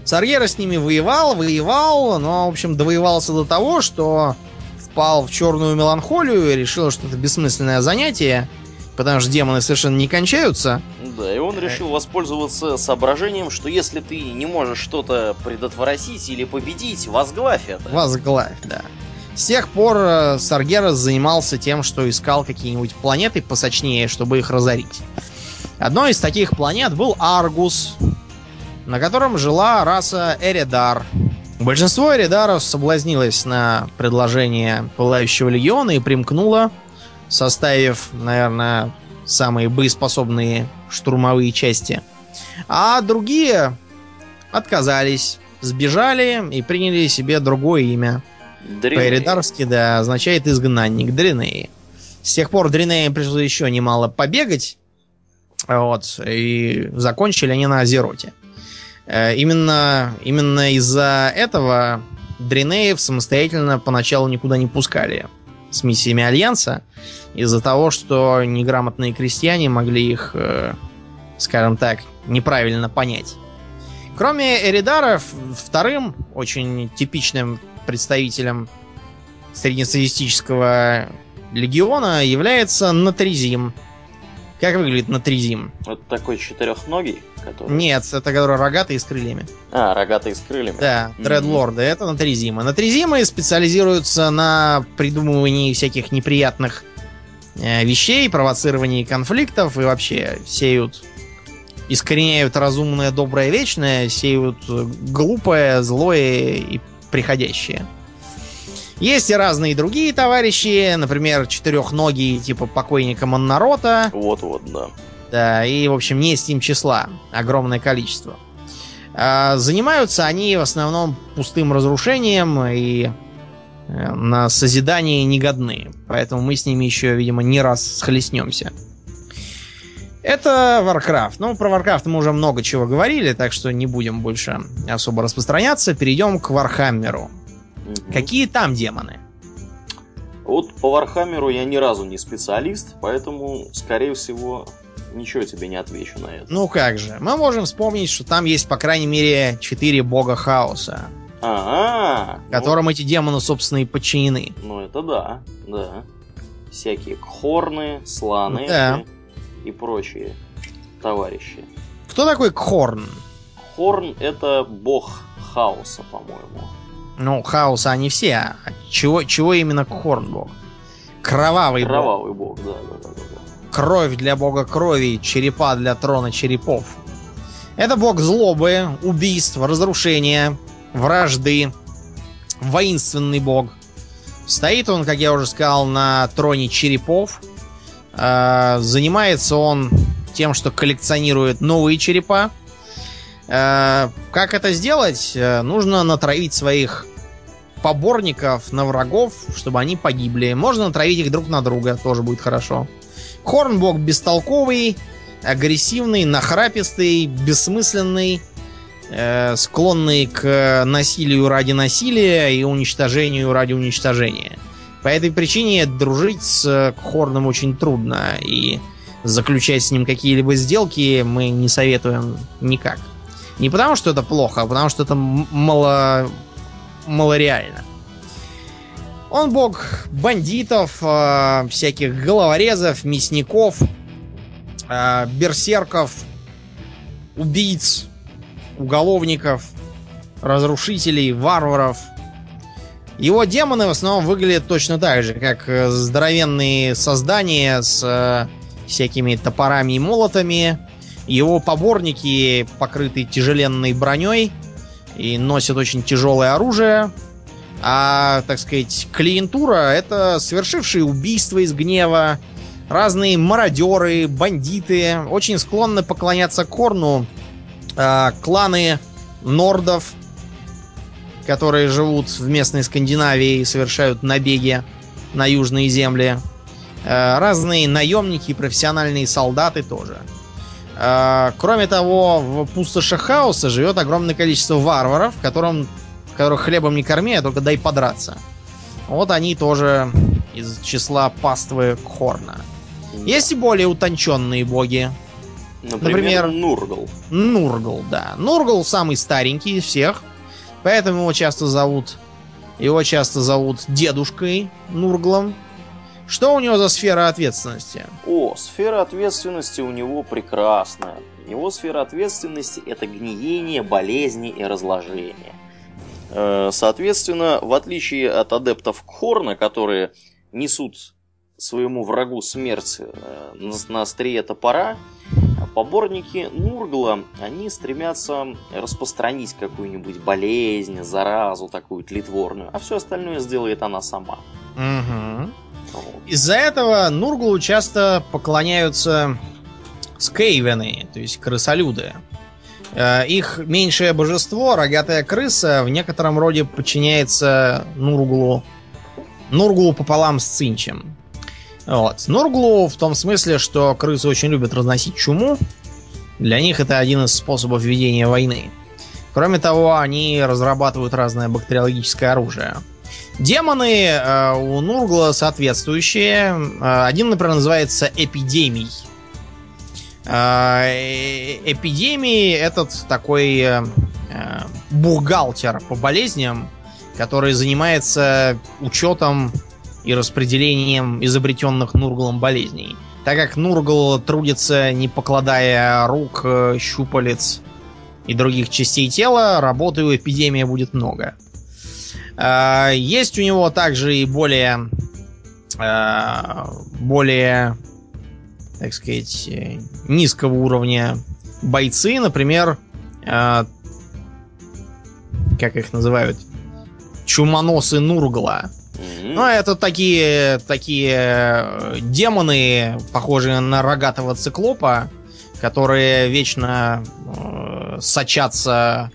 Саргерас с ними воевал, воевал, но, в общем, довоевался до того, что впал в черную меланхолию и решил, что это бессмысленное занятие, потому что демоны совершенно не кончаются. Да, и он решил воспользоваться соображением, что если ты не можешь что-то предотвратить или победить, возглавь это. Возглавь, да. С тех пор э, Саргерас занимался тем, что искал какие-нибудь планеты посочнее, чтобы их разорить. Одной из таких планет был Аргус, на котором жила раса Эредар, Большинство эридаров соблазнилось на предложение Пылающего Легиона и примкнуло, составив, наверное, самые боеспособные штурмовые части. А другие отказались, сбежали и приняли себе другое имя. По-эридарски, да, означает изгнанник Дринеи. С тех пор Дринеи пришлось еще немало побегать, вот, и закончили они на Азероте. Э, именно, именно из-за этого Дринеев самостоятельно поначалу никуда не пускали с миссиями Альянса, из-за того, что неграмотные крестьяне могли их, э, скажем так, неправильно понять. Кроме Эридаров, вторым очень типичным представителем среднестатистического легиона является Натризим. Как выглядит Натризим? Это такой четырехногий, который... Нет, это который рогатый с крыльями. А, рогатый с крыльями. Да, дредлорды, mm-hmm. это Натризимы. Натризимы специализируются на придумывании всяких неприятных э, вещей, провоцировании конфликтов и вообще сеют искореняют разумное, доброе, вечное, сеют глупое, злое и приходящее. Есть и разные другие товарищи, например, четырехногие, типа покойника Моннарота. Вот-вот, да. Да, и, в общем, несть им числа. Огромное количество. А, занимаются они в основном пустым разрушением и э, на созидание негодны. Поэтому мы с ними еще, видимо, не раз схлестнемся. Это Warcraft. Ну, про Warcraft мы уже много чего говорили, так что не будем больше особо распространяться. Перейдем к Вархаммеру. Угу. Какие там демоны? Вот по Вархаммеру я ни разу не специалист, поэтому, скорее всего, ничего тебе не отвечу на это. Ну как же, мы можем вспомнить, что там есть, по крайней мере, четыре бога хаоса. Ага. Которым ну, эти демоны, собственно, и подчинены. Ну это да, да. Всякие кхорны, сланы. Да и прочие товарищи. Кто такой Кхорн? Кхорн это бог хаоса, по-моему. Ну, хаоса они все. А чего, чего именно Кхорн бог? Кровавый, Кровавый бог. бог, да, да, да, да. Кровь для бога крови, черепа для трона черепов. Это бог злобы, убийств, разрушения, вражды, воинственный бог. Стоит он, как я уже сказал, на троне черепов – занимается он тем, что коллекционирует новые черепа. Э, как это сделать? Э, нужно натравить своих поборников на врагов, чтобы они погибли. Можно натравить их друг на друга, тоже будет хорошо. Хорнбок бестолковый, агрессивный, нахрапистый, бессмысленный, склонный к насилию ради насилия и уничтожению ради уничтожения. По этой причине дружить с Хорном очень трудно, и заключать с ним какие-либо сделки мы не советуем никак. Не потому, что это плохо, а потому, что это мало, малореально. Он бог бандитов, э, всяких головорезов, мясников, э, берсерков, убийц, уголовников, разрушителей, варваров – его демоны в основном выглядят точно так же, как э, здоровенные создания с э, всякими топорами и молотами. Его поборники покрыты тяжеленной броней и носят очень тяжелое оружие. А, так сказать, клиентура это совершившие убийства из гнева, разные мародеры, бандиты, очень склонны поклоняться Корну, э, кланы нордов, которые живут в местной Скандинавии и совершают набеги на южные земли. Э, разные наемники и профессиональные солдаты тоже. Э, кроме того, в пустошах хаоса живет огромное количество варваров, которым, которых хлебом не корми, а только дай подраться. Вот они тоже из числа паствы Хорна. Есть и более утонченные боги. Например, Например Нургл. Нургл, да. Нургл самый старенький из всех – Поэтому его часто зовут... Его часто зовут дедушкой Нурглом. Что у него за сфера ответственности? О, сфера ответственности у него прекрасная. Его сфера ответственности это гниение, болезни и разложение. Э, соответственно, в отличие от адептов Кхорна, которые несут своему врагу смерть э, на острие топора, поборники Нургла, они стремятся распространить какую-нибудь болезнь, заразу такую тлетворную, а все остальное сделает она сама. Угу. Из-за этого Нурглу часто поклоняются скейвены, то есть крысолюды. Э, их меньшее божество, рогатая крыса, в некотором роде подчиняется Нурглу. Нурглу пополам с Цинчем. Вот. Нурглу в том смысле, что крысы очень любят разносить чуму. Для них это один из способов ведения войны. Кроме того, они разрабатывают разное бактериологическое оружие. Демоны э, у Нургла соответствующие. Э, один, например, называется Эпидемий. Э, эпидемии этот такой э, э, бухгалтер по болезням, который занимается учетом и распределением изобретенных Нурглом болезней. Так как Нургл трудится не покладая рук, э, щупалец и других частей тела, работы у эпидемия будет много. Э, есть у него также и более э, более так сказать, низкого уровня бойцы, например, как их называют, чумоносы Нургла. Ну, это такие, такие э, демоны, похожие на рогатого циклопа, которые вечно э, сочатся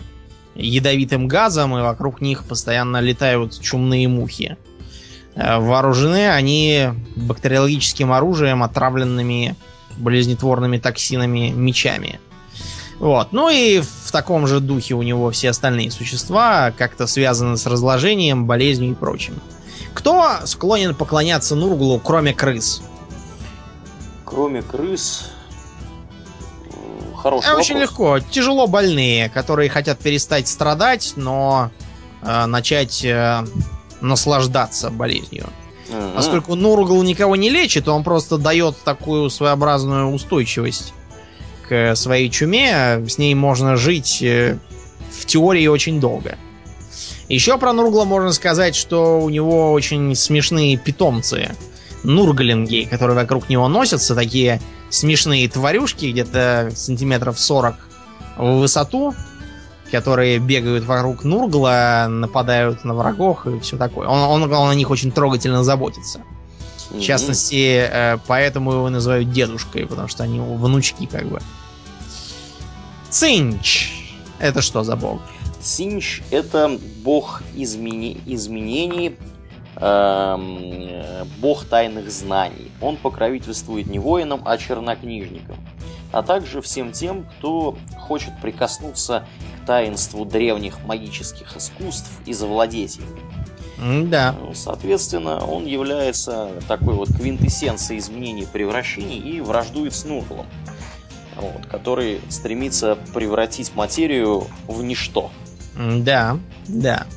ядовитым газом, и вокруг них постоянно летают чумные мухи. Э, вооружены они бактериологическим оружием, отравленными болезнетворными токсинами, мечами. Вот. Ну и в таком же духе у него все остальные существа как-то связаны с разложением, болезнью и прочим. Кто склонен поклоняться Нурглу, кроме крыс? Кроме крыс... Хороший а, Очень легко. Тяжело больные, которые хотят перестать страдать, но э, начать э, наслаждаться болезнью. Mm-hmm. Поскольку Нургл никого не лечит, он просто дает такую своеобразную устойчивость к своей чуме. С ней можно жить э, в теории очень долго. Еще про Нургла можно сказать, что у него очень смешные питомцы. Нурглинги, которые вокруг него носятся, такие смешные тварюшки, где-то сантиметров 40 в высоту, которые бегают вокруг Нургла, нападают на врагов и все такое. Он, он, он о них очень трогательно заботится. В частности, э, поэтому его называют дедушкой, потому что они его внучки как бы. Цинч. Это что за бог? Синч – это бог измени... изменений, эм, бог тайных знаний. Он покровительствует не воинам, а чернокнижникам, а также всем тем, кто хочет прикоснуться к таинству древних магических искусств и завладеть им. Да. Ну, соответственно, он является такой вот квинтэссенцией изменений превращений и враждует с Нурглом, вот, который стремится превратить материю в ничто. Да, да.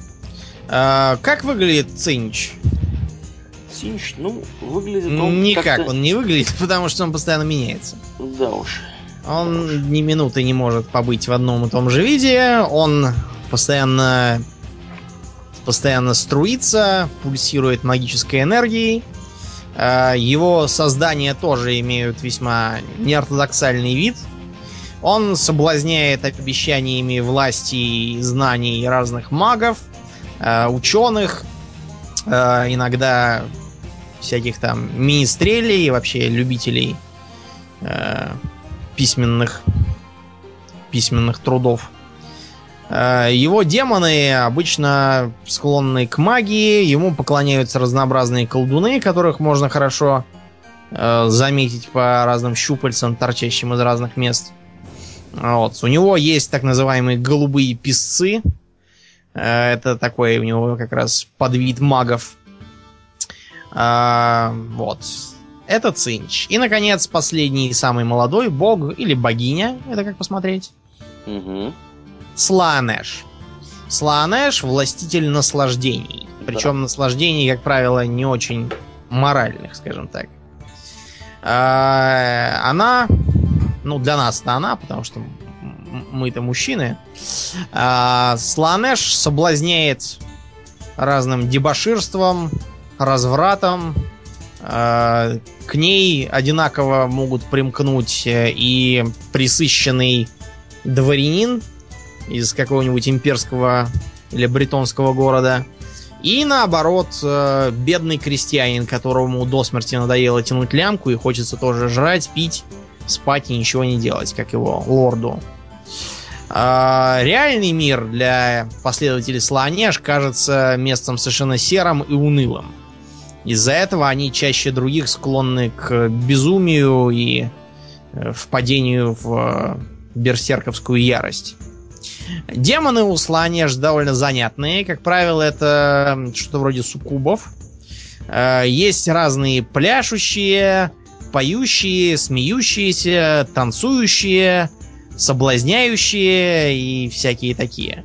А, как выглядит Цинч? Цинч, ну, выглядит он Никак он не выглядит, потому что он постоянно меняется. Да уж. Он да ни минуты не может побыть в одном и том же виде. Он постоянно постоянно струится, пульсирует магической энергией. А, его создания тоже имеют весьма неортодоксальный вид – он соблазняет обещаниями власти и знаний разных магов, э, ученых, э, иногда всяких там министрелей и вообще любителей э, письменных письменных трудов. Его демоны обычно склонны к магии, ему поклоняются разнообразные колдуны, которых можно хорошо заметить по разным щупальцам, торчащим из разных мест. Вот. У него есть так называемые голубые песцы. Э, это такой у него как раз подвид магов. А, вот. Это Цинч. И, наконец, последний самый молодой бог или богиня. Это как посмотреть. Угу. Слаанеш. Слаанеш – властитель наслаждений. Причем да. наслаждений, как правило, не очень моральных, скажем так. А, она ну, для нас-то она, потому что мы-то мужчины. А, Сланеш соблазняет разным дебоширством, развратом, Э, к ней одинаково могут примкнуть э, и присыщенный дворянин из какого-нибудь имперского или бретонского города, и наоборот, э, бедный крестьянин, которому до смерти надоело тянуть лямку и хочется тоже жрать, пить, спать и ничего не делать, как его лорду. А, реальный мир для последователей Слонеж кажется местом совершенно серым и унылым. Из-за этого они чаще других склонны к безумию и э, впадению в э, берсерковскую ярость. Демоны у Сланеж довольно занятные. Как правило, это что-то вроде суккубов. Э, есть разные пляшущие, поющие, смеющиеся, танцующие, соблазняющие и всякие такие.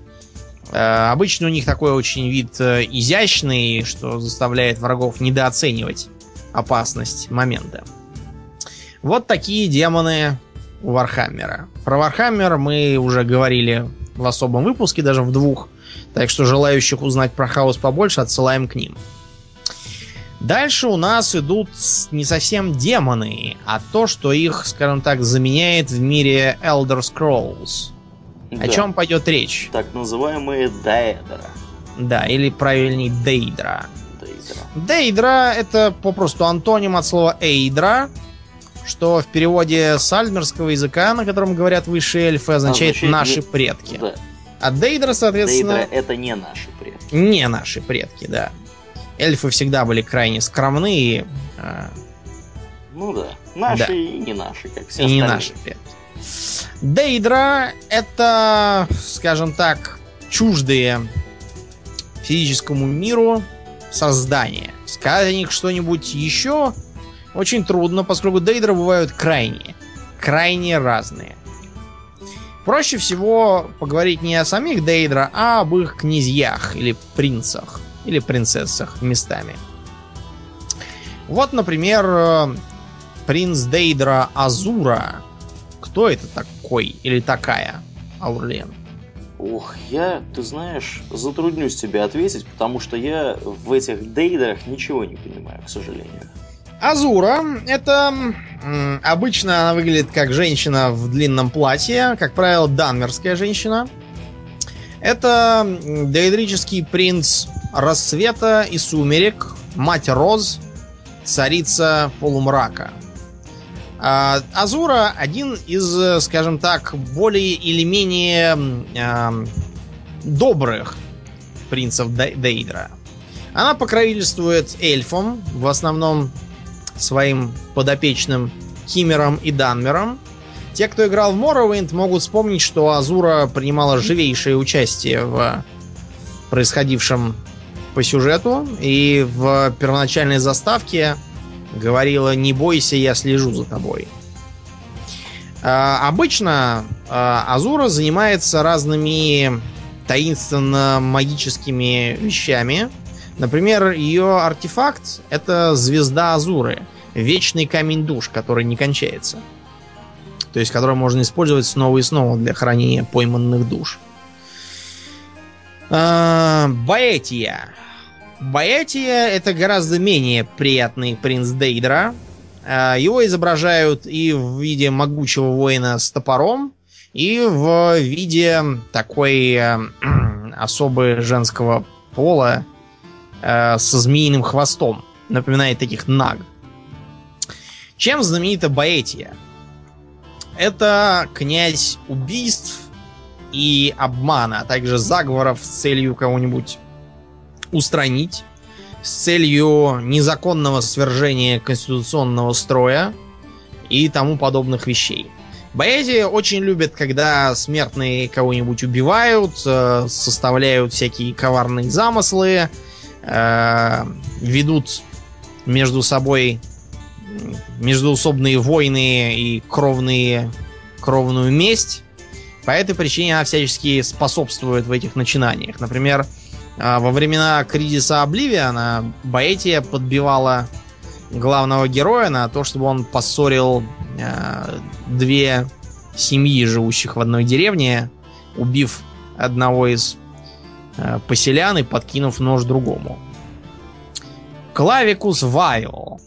Э, обычно у них такой очень вид э, изящный, что заставляет врагов недооценивать опасность момента. Вот такие демоны у Вархаммера. Про Вархаммер мы уже говорили в особом выпуске, даже в двух. Так что желающих узнать про хаос побольше отсылаем к ним. Дальше у нас идут не совсем демоны, а то, что их, скажем так, заменяет в мире Elder Scrolls. Да. О чем пойдет речь? Так называемые Даэдра. Да, или правильнее Дейдра. Дейдра. Дейдра это попросту антоним от слова Эйдра, что в переводе с альмерского языка, на котором говорят высшие эльфы, означает, означает «наши не... предки». Да. А Дейдра, соответственно... Дейдра это не наши предки. Не наши предки, да. Эльфы всегда были крайне скромные. А... Ну да. Наши да. и не наши, как все И остальные. не наши. Дейдра это, скажем так, чуждые физическому миру создания. Сказать о них что-нибудь еще очень трудно, поскольку дейдры бывают крайне, крайне разные. Проще всего поговорить не о самих дейдра, а об их князьях или принцах, или принцессах местами. Вот, например, принц дейдра Азура. Кто это такой или такая, Аурлен? Ох, я, ты знаешь, затруднюсь тебе ответить, потому что я в этих дейдрах ничего не понимаю, к сожалению. Азура это обычно она выглядит как женщина в длинном платье, как правило, данмерская женщина. Это дейдрический принц рассвета и сумерек, мать Роз, царица полумрака. А, Азура один из, скажем так, более или менее э, добрых принцев Дейдра. Она покровительствует эльфам, в основном своим подопечным Химером и Данмером. Те, кто играл в Morrowind, могут вспомнить, что Азура принимала живейшее участие в происходившем по сюжету. И в первоначальной заставке говорила «Не бойся, я слежу за тобой». А, обычно а, Азура занимается разными таинственно-магическими вещами, Например, ее артефакт это звезда Азуры. Вечный камень душ, который не кончается. То есть, который можно использовать снова и снова для хранения пойманных душ. А, Баэтия это гораздо менее приятный принц Дейдра. А, его изображают и в виде могучего воина с топором, и в виде такой э, особой женского пола, э, со змеиным хвостом. Напоминает таких наг. Чем знаменита Баэтия? Это князь убийств и обмана, а также заговоров с целью кого-нибудь устранить, с целью незаконного свержения конституционного строя и тому подобных вещей. Боязи очень любят, когда смертные кого-нибудь убивают, э, составляют всякие коварные замыслы, э, ведут между собой междуусобные войны и кровные, кровную месть. По этой причине она всячески способствует в этих начинаниях. Например, э, во времена кризиса Обливиана Баэтия подбивала главного героя на то, чтобы он поссорил э, две семьи, живущих в одной деревне, убив одного из Э, поселян и подкинув нож другому. Клавикус Вайл.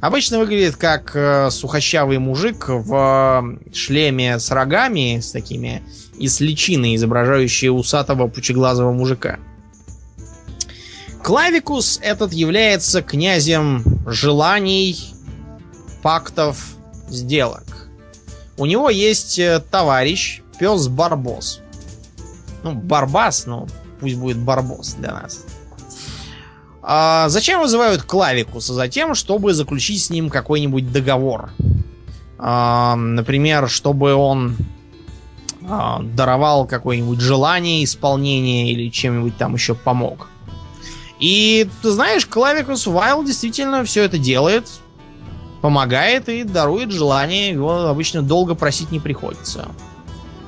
Обычно выглядит как э, сухощавый мужик в шлеме с рогами, с такими, с личиной, изображающей усатого пучеглазого мужика. Клавикус этот является князем желаний, пактов, сделок. У него есть э, товарищ, пес Барбос. Ну, Барбас, ну, пусть будет Барбос для нас. А зачем вызывают Клавикуса? Затем, чтобы заключить с ним какой-нибудь договор. А, например, чтобы он а, даровал какое-нибудь желание исполнения или чем-нибудь там еще помог. И ты знаешь, Клавикус Вайл действительно все это делает, помогает и дарует желание. Его обычно долго просить не приходится.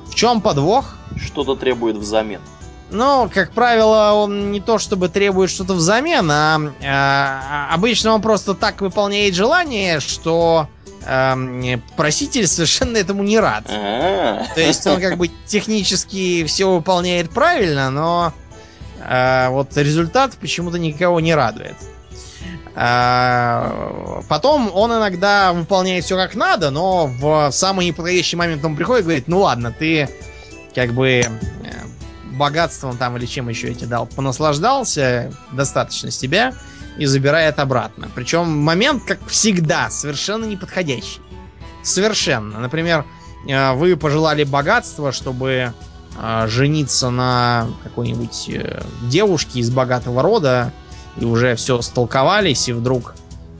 В чем подвох? Что-то требует взамен. Ну, как правило, он не то чтобы требует что-то взамен, а, а обычно он просто так выполняет желание, что э, проситель совершенно этому не рад. А-а-а. То есть он как бы технически все выполняет правильно, но э, вот результат почему-то никого не радует. А, потом он иногда выполняет все как надо, но в самый неподходящий момент он приходит и говорит, ну ладно, ты как бы э, богатством там или чем еще я тебе дал, понаслаждался, достаточно с тебя, и забирает обратно. Причем момент, как всегда, совершенно неподходящий. Совершенно. Например, э, вы пожелали богатства, чтобы э, жениться на какой-нибудь э, девушке из богатого рода, и уже все столковались, и вдруг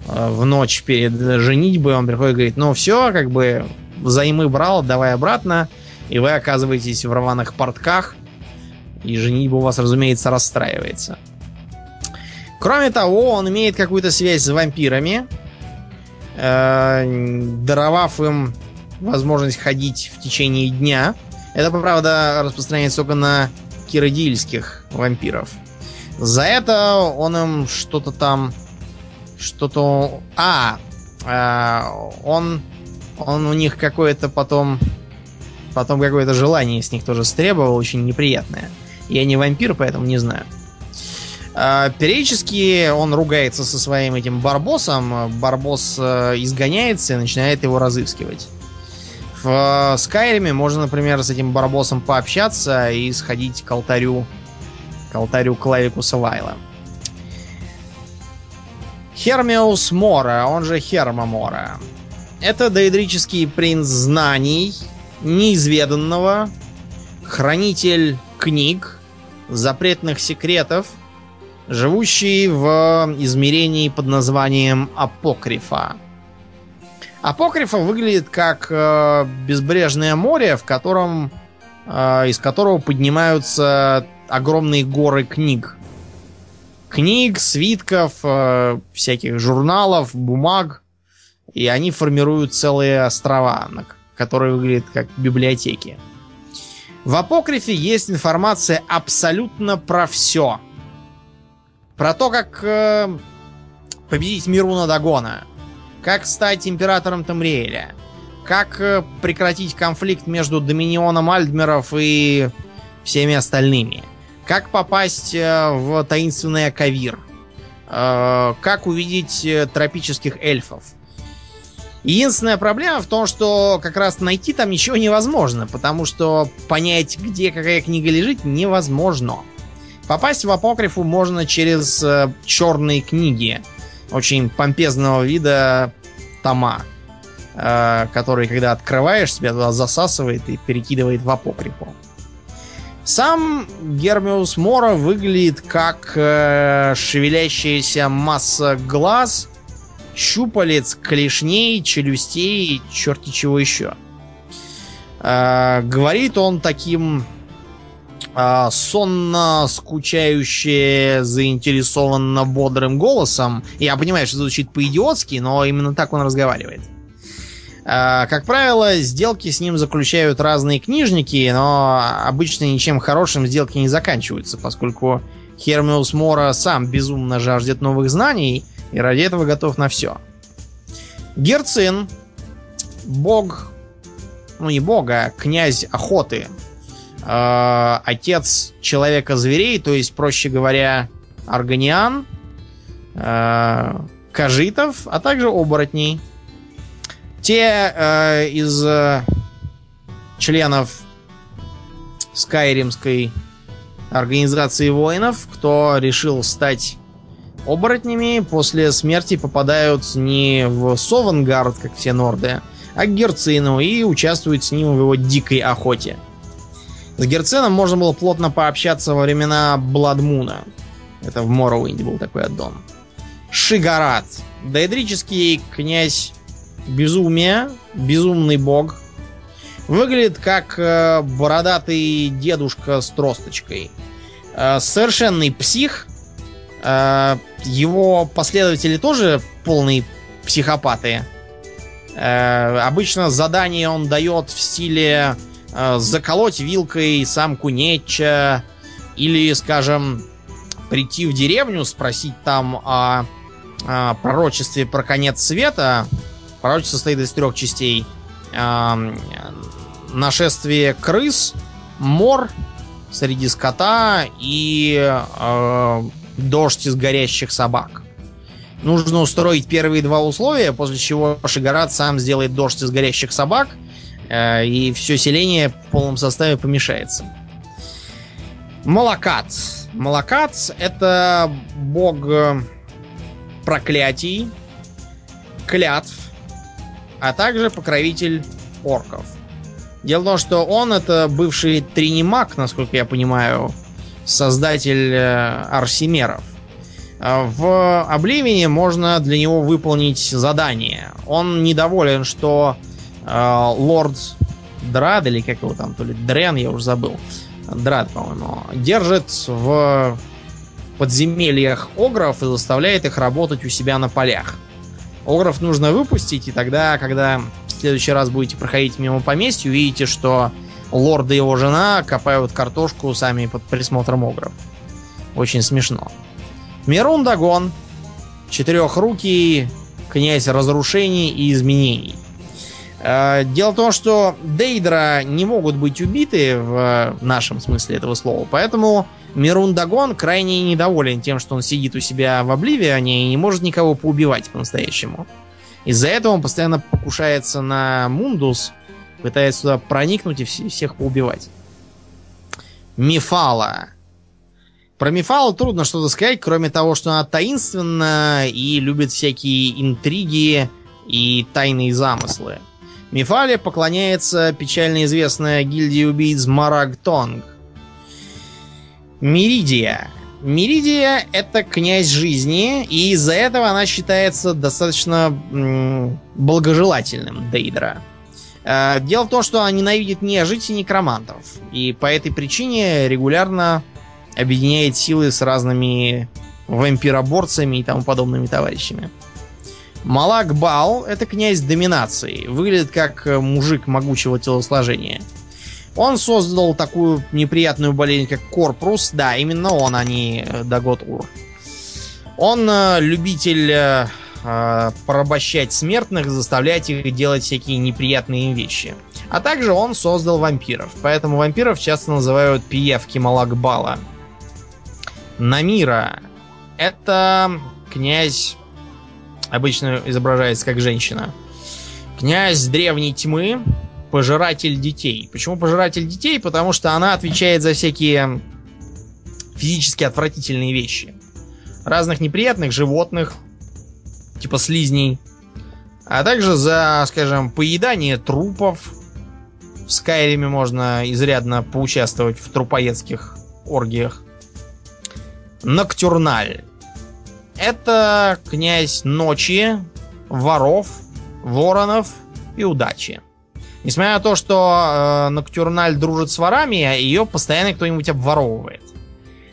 в ночь перед женитьбой он приходит и говорит, ну все, как бы взаймы брал, давай обратно, и вы оказываетесь в рваных портках, и женитьба у вас, разумеется, расстраивается. Кроме того, он имеет какую-то связь с вампирами, э, даровав им возможность ходить в течение дня. Это, правда, распространяется только на киродильских вампиров. За это он им что-то там... Что-то... А! Э, он... Он у них какое-то потом... Потом какое-то желание с них тоже стребовал, очень неприятное. Я не вампир, поэтому не знаю. Периодически он ругается со своим этим Барбосом. Барбос э, изгоняется и начинает его разыскивать. В Скайриме можно, например, с этим Барбосом пообщаться и сходить к алтарю к алтарю Клавикуса Вайла. Хермиус Мора, он же Херма Мора. Это доэдрический принц знаний, неизведанного, хранитель книг, запретных секретов, живущий в измерении под названием Апокрифа. Апокрифа выглядит как э, безбрежное море, в котором, э, из которого поднимаются огромные горы книг. Книг, свитков, э, всяких журналов, бумаг. И они формируют целые острова, которые выглядят как библиотеки. В апокрифе есть информация абсолютно про все. Про то, как э, победить Мируна Дагона, как стать императором Тамриэля, как э, прекратить конфликт между Доминионом Альдмеров и всеми остальными, как попасть э, в таинственный Акавир, э, как увидеть э, тропических эльфов, Единственная проблема в том, что как раз найти там ничего невозможно, потому что понять, где какая книга лежит, невозможно. Попасть в апокрифу можно через э, черные книги, очень помпезного вида тома, э, которые, когда открываешь, себя туда засасывает и перекидывает в апокрифу. Сам Гермиус Мора выглядит как э, шевелящаяся масса глаз щупалец, клешней, челюстей, черти чего еще. Э, говорит он таким сонно скучающе, заинтересованно бодрым голосом. Я понимаю, что звучит по-идиотски, но именно так он разговаривает. Э, как правило, сделки с ним заключают разные книжники, но обычно ничем хорошим сделки не заканчиваются, поскольку Хермиус Мора сам безумно жаждет новых знаний – и ради этого готов на все. Герцин, бог, ну не бог, а князь охоты, э, отец человека-зверей, то есть, проще говоря, органиан, э, кажитов, а также оборотней. Те э, из э, членов Скайримской организации воинов, кто решил стать оборотнями, после смерти попадают не в Совангард, как все норды, а к Герцину и участвуют с ним в его дикой охоте. С Герцином можно было плотно пообщаться во времена Бладмуна. Это в Моровинде был такой аддон. Шигарат. Доэдрический князь безумия, безумный бог. Выглядит как э, бородатый дедушка с тросточкой. Э, совершенный псих. Э, его последователи тоже полные психопаты. Э, обычно задание он дает в стиле заколоть вилкой самку Нетча или, скажем, прийти в деревню, спросить там о, о пророчестве про конец света. Пророчество состоит из трех частей. Э, нашествие крыс, мор среди скота и э, дождь из горящих собак. Нужно устроить первые два условия, после чего Шигарат сам сделает дождь из горящих собак, э, и все селение в полном составе помешается. Малакат. Малакат это бог э, проклятий, клятв, а также покровитель орков. Дело в том, что он это бывший тринимак, насколько я понимаю, создатель э, арсимеров. Э, в Обливине можно для него выполнить задание. Он недоволен, что э, лорд Драд, или как его там, то ли Дрен, я уже забыл. Драд, по-моему, держит в подземельях огров и заставляет их работать у себя на полях. Огров нужно выпустить, и тогда, когда в следующий раз будете проходить мимо поместья, увидите, что лорд и его жена копают картошку сами под присмотром огров. Очень смешно. Мирун Дагон. Четырехрукий князь разрушений и изменений. Э, дело в том, что Дейдра не могут быть убиты в нашем смысле этого слова, поэтому Мирун Дагон крайне недоволен тем, что он сидит у себя в Обливионе и не может никого поубивать по-настоящему. Из-за этого он постоянно покушается на Мундус, пытается туда проникнуть и всех поубивать. Мифала. Про Мифалу трудно что-то сказать, кроме того, что она таинственна и любит всякие интриги и тайные замыслы. Мифале поклоняется печально известная гильдия убийц Марагтонг. Миридия. Миридия это князь жизни, и из-за этого она считается достаточно благожелательным Дейдра. Э, дело в том, что она ненавидит нежить и некромантов, и по этой причине регулярно объединяет силы с разными вампироборцами и тому подобными товарищами. Малак Бал — это князь доминации. Выглядит как э, мужик могучего телосложения. Он создал такую неприятную болезнь, как Корпус. Да, именно он, а не э, Дагот Ур. Он э, любитель э, порабощать смертных, заставлять их делать всякие неприятные вещи. А также он создал вампиров. Поэтому вампиров часто называют пиявки Малакбала. Намира. Это князь, обычно изображается как женщина. Князь древней тьмы, пожиратель детей. Почему пожиратель детей? Потому что она отвечает за всякие физически отвратительные вещи. Разных неприятных животных, типа слизней, а также за, скажем, поедание трупов. В Скайриме можно изрядно поучаствовать в трупоедских оргиях. Ноктюрналь. Это князь ночи, воров, воронов и удачи. Несмотря на то, что э, Ноктюрналь дружит с ворами, ее постоянно кто-нибудь обворовывает.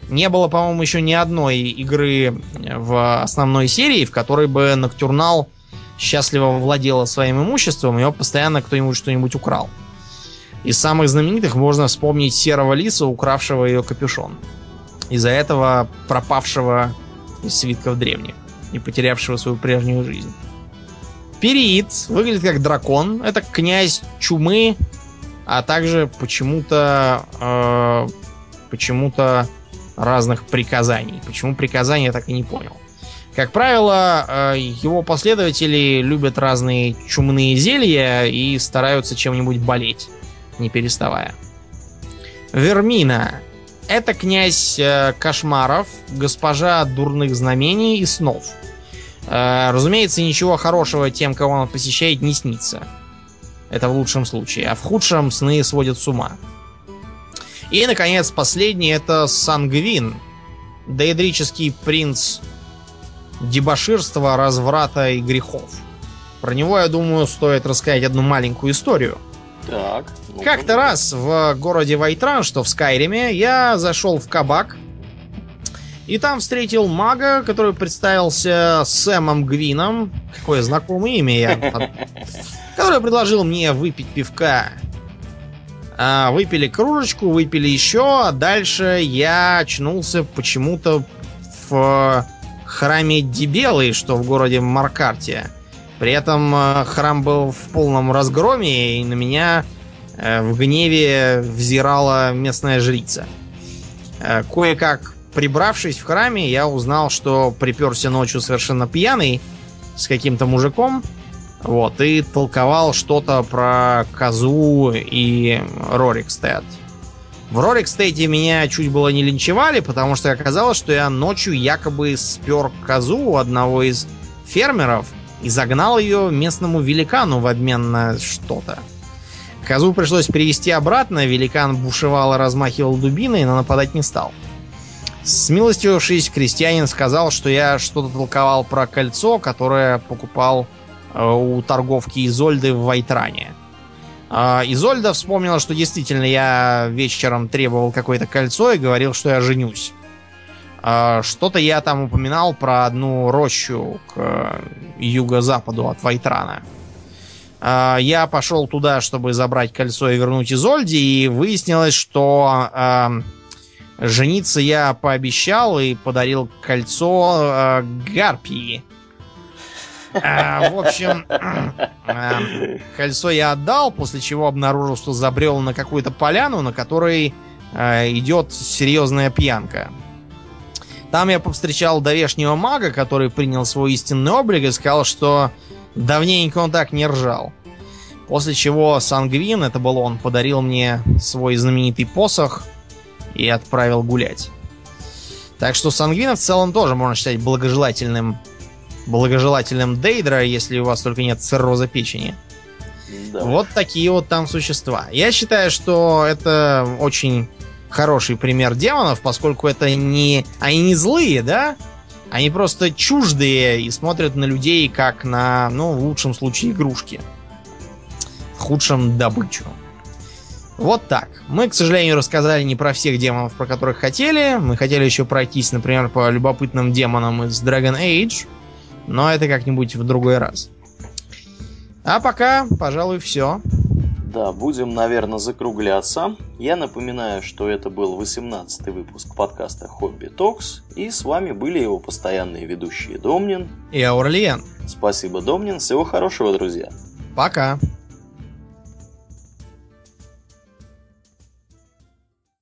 Не было, по-моему, еще ни одной игры в основной серии, в которой бы Ноктюрнал счастливо владела своим имуществом, его постоянно кто-нибудь что-нибудь украл. Из самых знаменитых можно вспомнить Серого Лиса, укравшего ее капюшон из-за этого пропавшего из свитков древних и потерявшего свою прежнюю жизнь. Периид выглядит как дракон. Это князь чумы, а также почему-то э, почему-то разных приказаний. Почему приказания, я так и не понял. Как правило, э, его последователи любят разные чумные зелья и стараются чем-нибудь болеть, не переставая. Вермина. Это князь э, кошмаров, госпожа дурных знамений и снов. Э, разумеется, ничего хорошего тем, кого он посещает, не снится. Это в лучшем случае. А в худшем сны сводят с ума. И, наконец, последний это Сангвин. Деидрический принц дебоширства, разврата и грехов. Про него, я думаю, стоит рассказать одну маленькую историю. Так. ну Как-то раз в городе Вайтран, что в Скайриме, я зашел в кабак и там встретил мага, который представился Сэмом Гвином. Какое знакомое имя я. Который предложил мне выпить пивка. А, выпили кружечку, выпили еще, а дальше я очнулся почему-то в храме Дебелы, что в городе Маркарте. При этом э, храм был в полном разгроме, и на меня э, в гневе взирала местная жрица. Э, кое-как прибравшись в храме, я узнал, что приперся ночью совершенно пьяный с каким-то мужиком, вот, и толковал что-то про козу и Рорикстед. В Рорикстеде меня чуть было не линчевали, потому что оказалось, что я ночью якобы спер козу у одного из фермеров и загнал ее местному великану в обмен на что-то. Козу пришлось перевести обратно, великан бушевал и размахивал дубиной, но нападать не стал. Смилостивившись, крестьянин сказал, что я что-то толковал про кольцо, которое покупал э, у торговки Изольды в Вайтране. Э, Изольда вспомнила, что действительно я вечером требовал какое-то кольцо и говорил, что я женюсь. Э, что-то я там упоминал про одну рощу к э, юго-западу от Вайтрана. Э, я пошел туда, чтобы забрать кольцо и вернуть Изольде, и выяснилось, что... Э, Жениться я пообещал и подарил кольцо э, Гарпии. В общем, кольцо я отдал, после чего обнаружил, что забрел на какую-то поляну, на которой идет серьезная пьянка. Там я повстречал довешнего мага, который принял свой истинный облик и сказал, что давненько он так не ржал. После чего Сангвин, это был он, подарил мне свой знаменитый посох – и отправил гулять. Так что Сангвина в целом тоже можно считать благожелательным благожелательным Дейдра, если у вас только нет цирроза печени. Да. Вот такие вот там существа. Я считаю, что это очень хороший пример демонов, поскольку это не... Они не злые, да? Они просто чуждые и смотрят на людей как на, ну, в лучшем случае, игрушки. В худшем добычу. Вот так. Мы, к сожалению, рассказали не про всех демонов, про которых хотели. Мы хотели еще пройтись, например, по любопытным демонам из Dragon Age. Но это как-нибудь в другой раз. А пока, пожалуй, все. Да, будем, наверное, закругляться. Я напоминаю, что это был 18-й выпуск подкаста Хобби Токс, и с вами были его постоянные ведущие Домнин и Аурлиен. Спасибо, Домнин. Всего хорошего, друзья. Пока.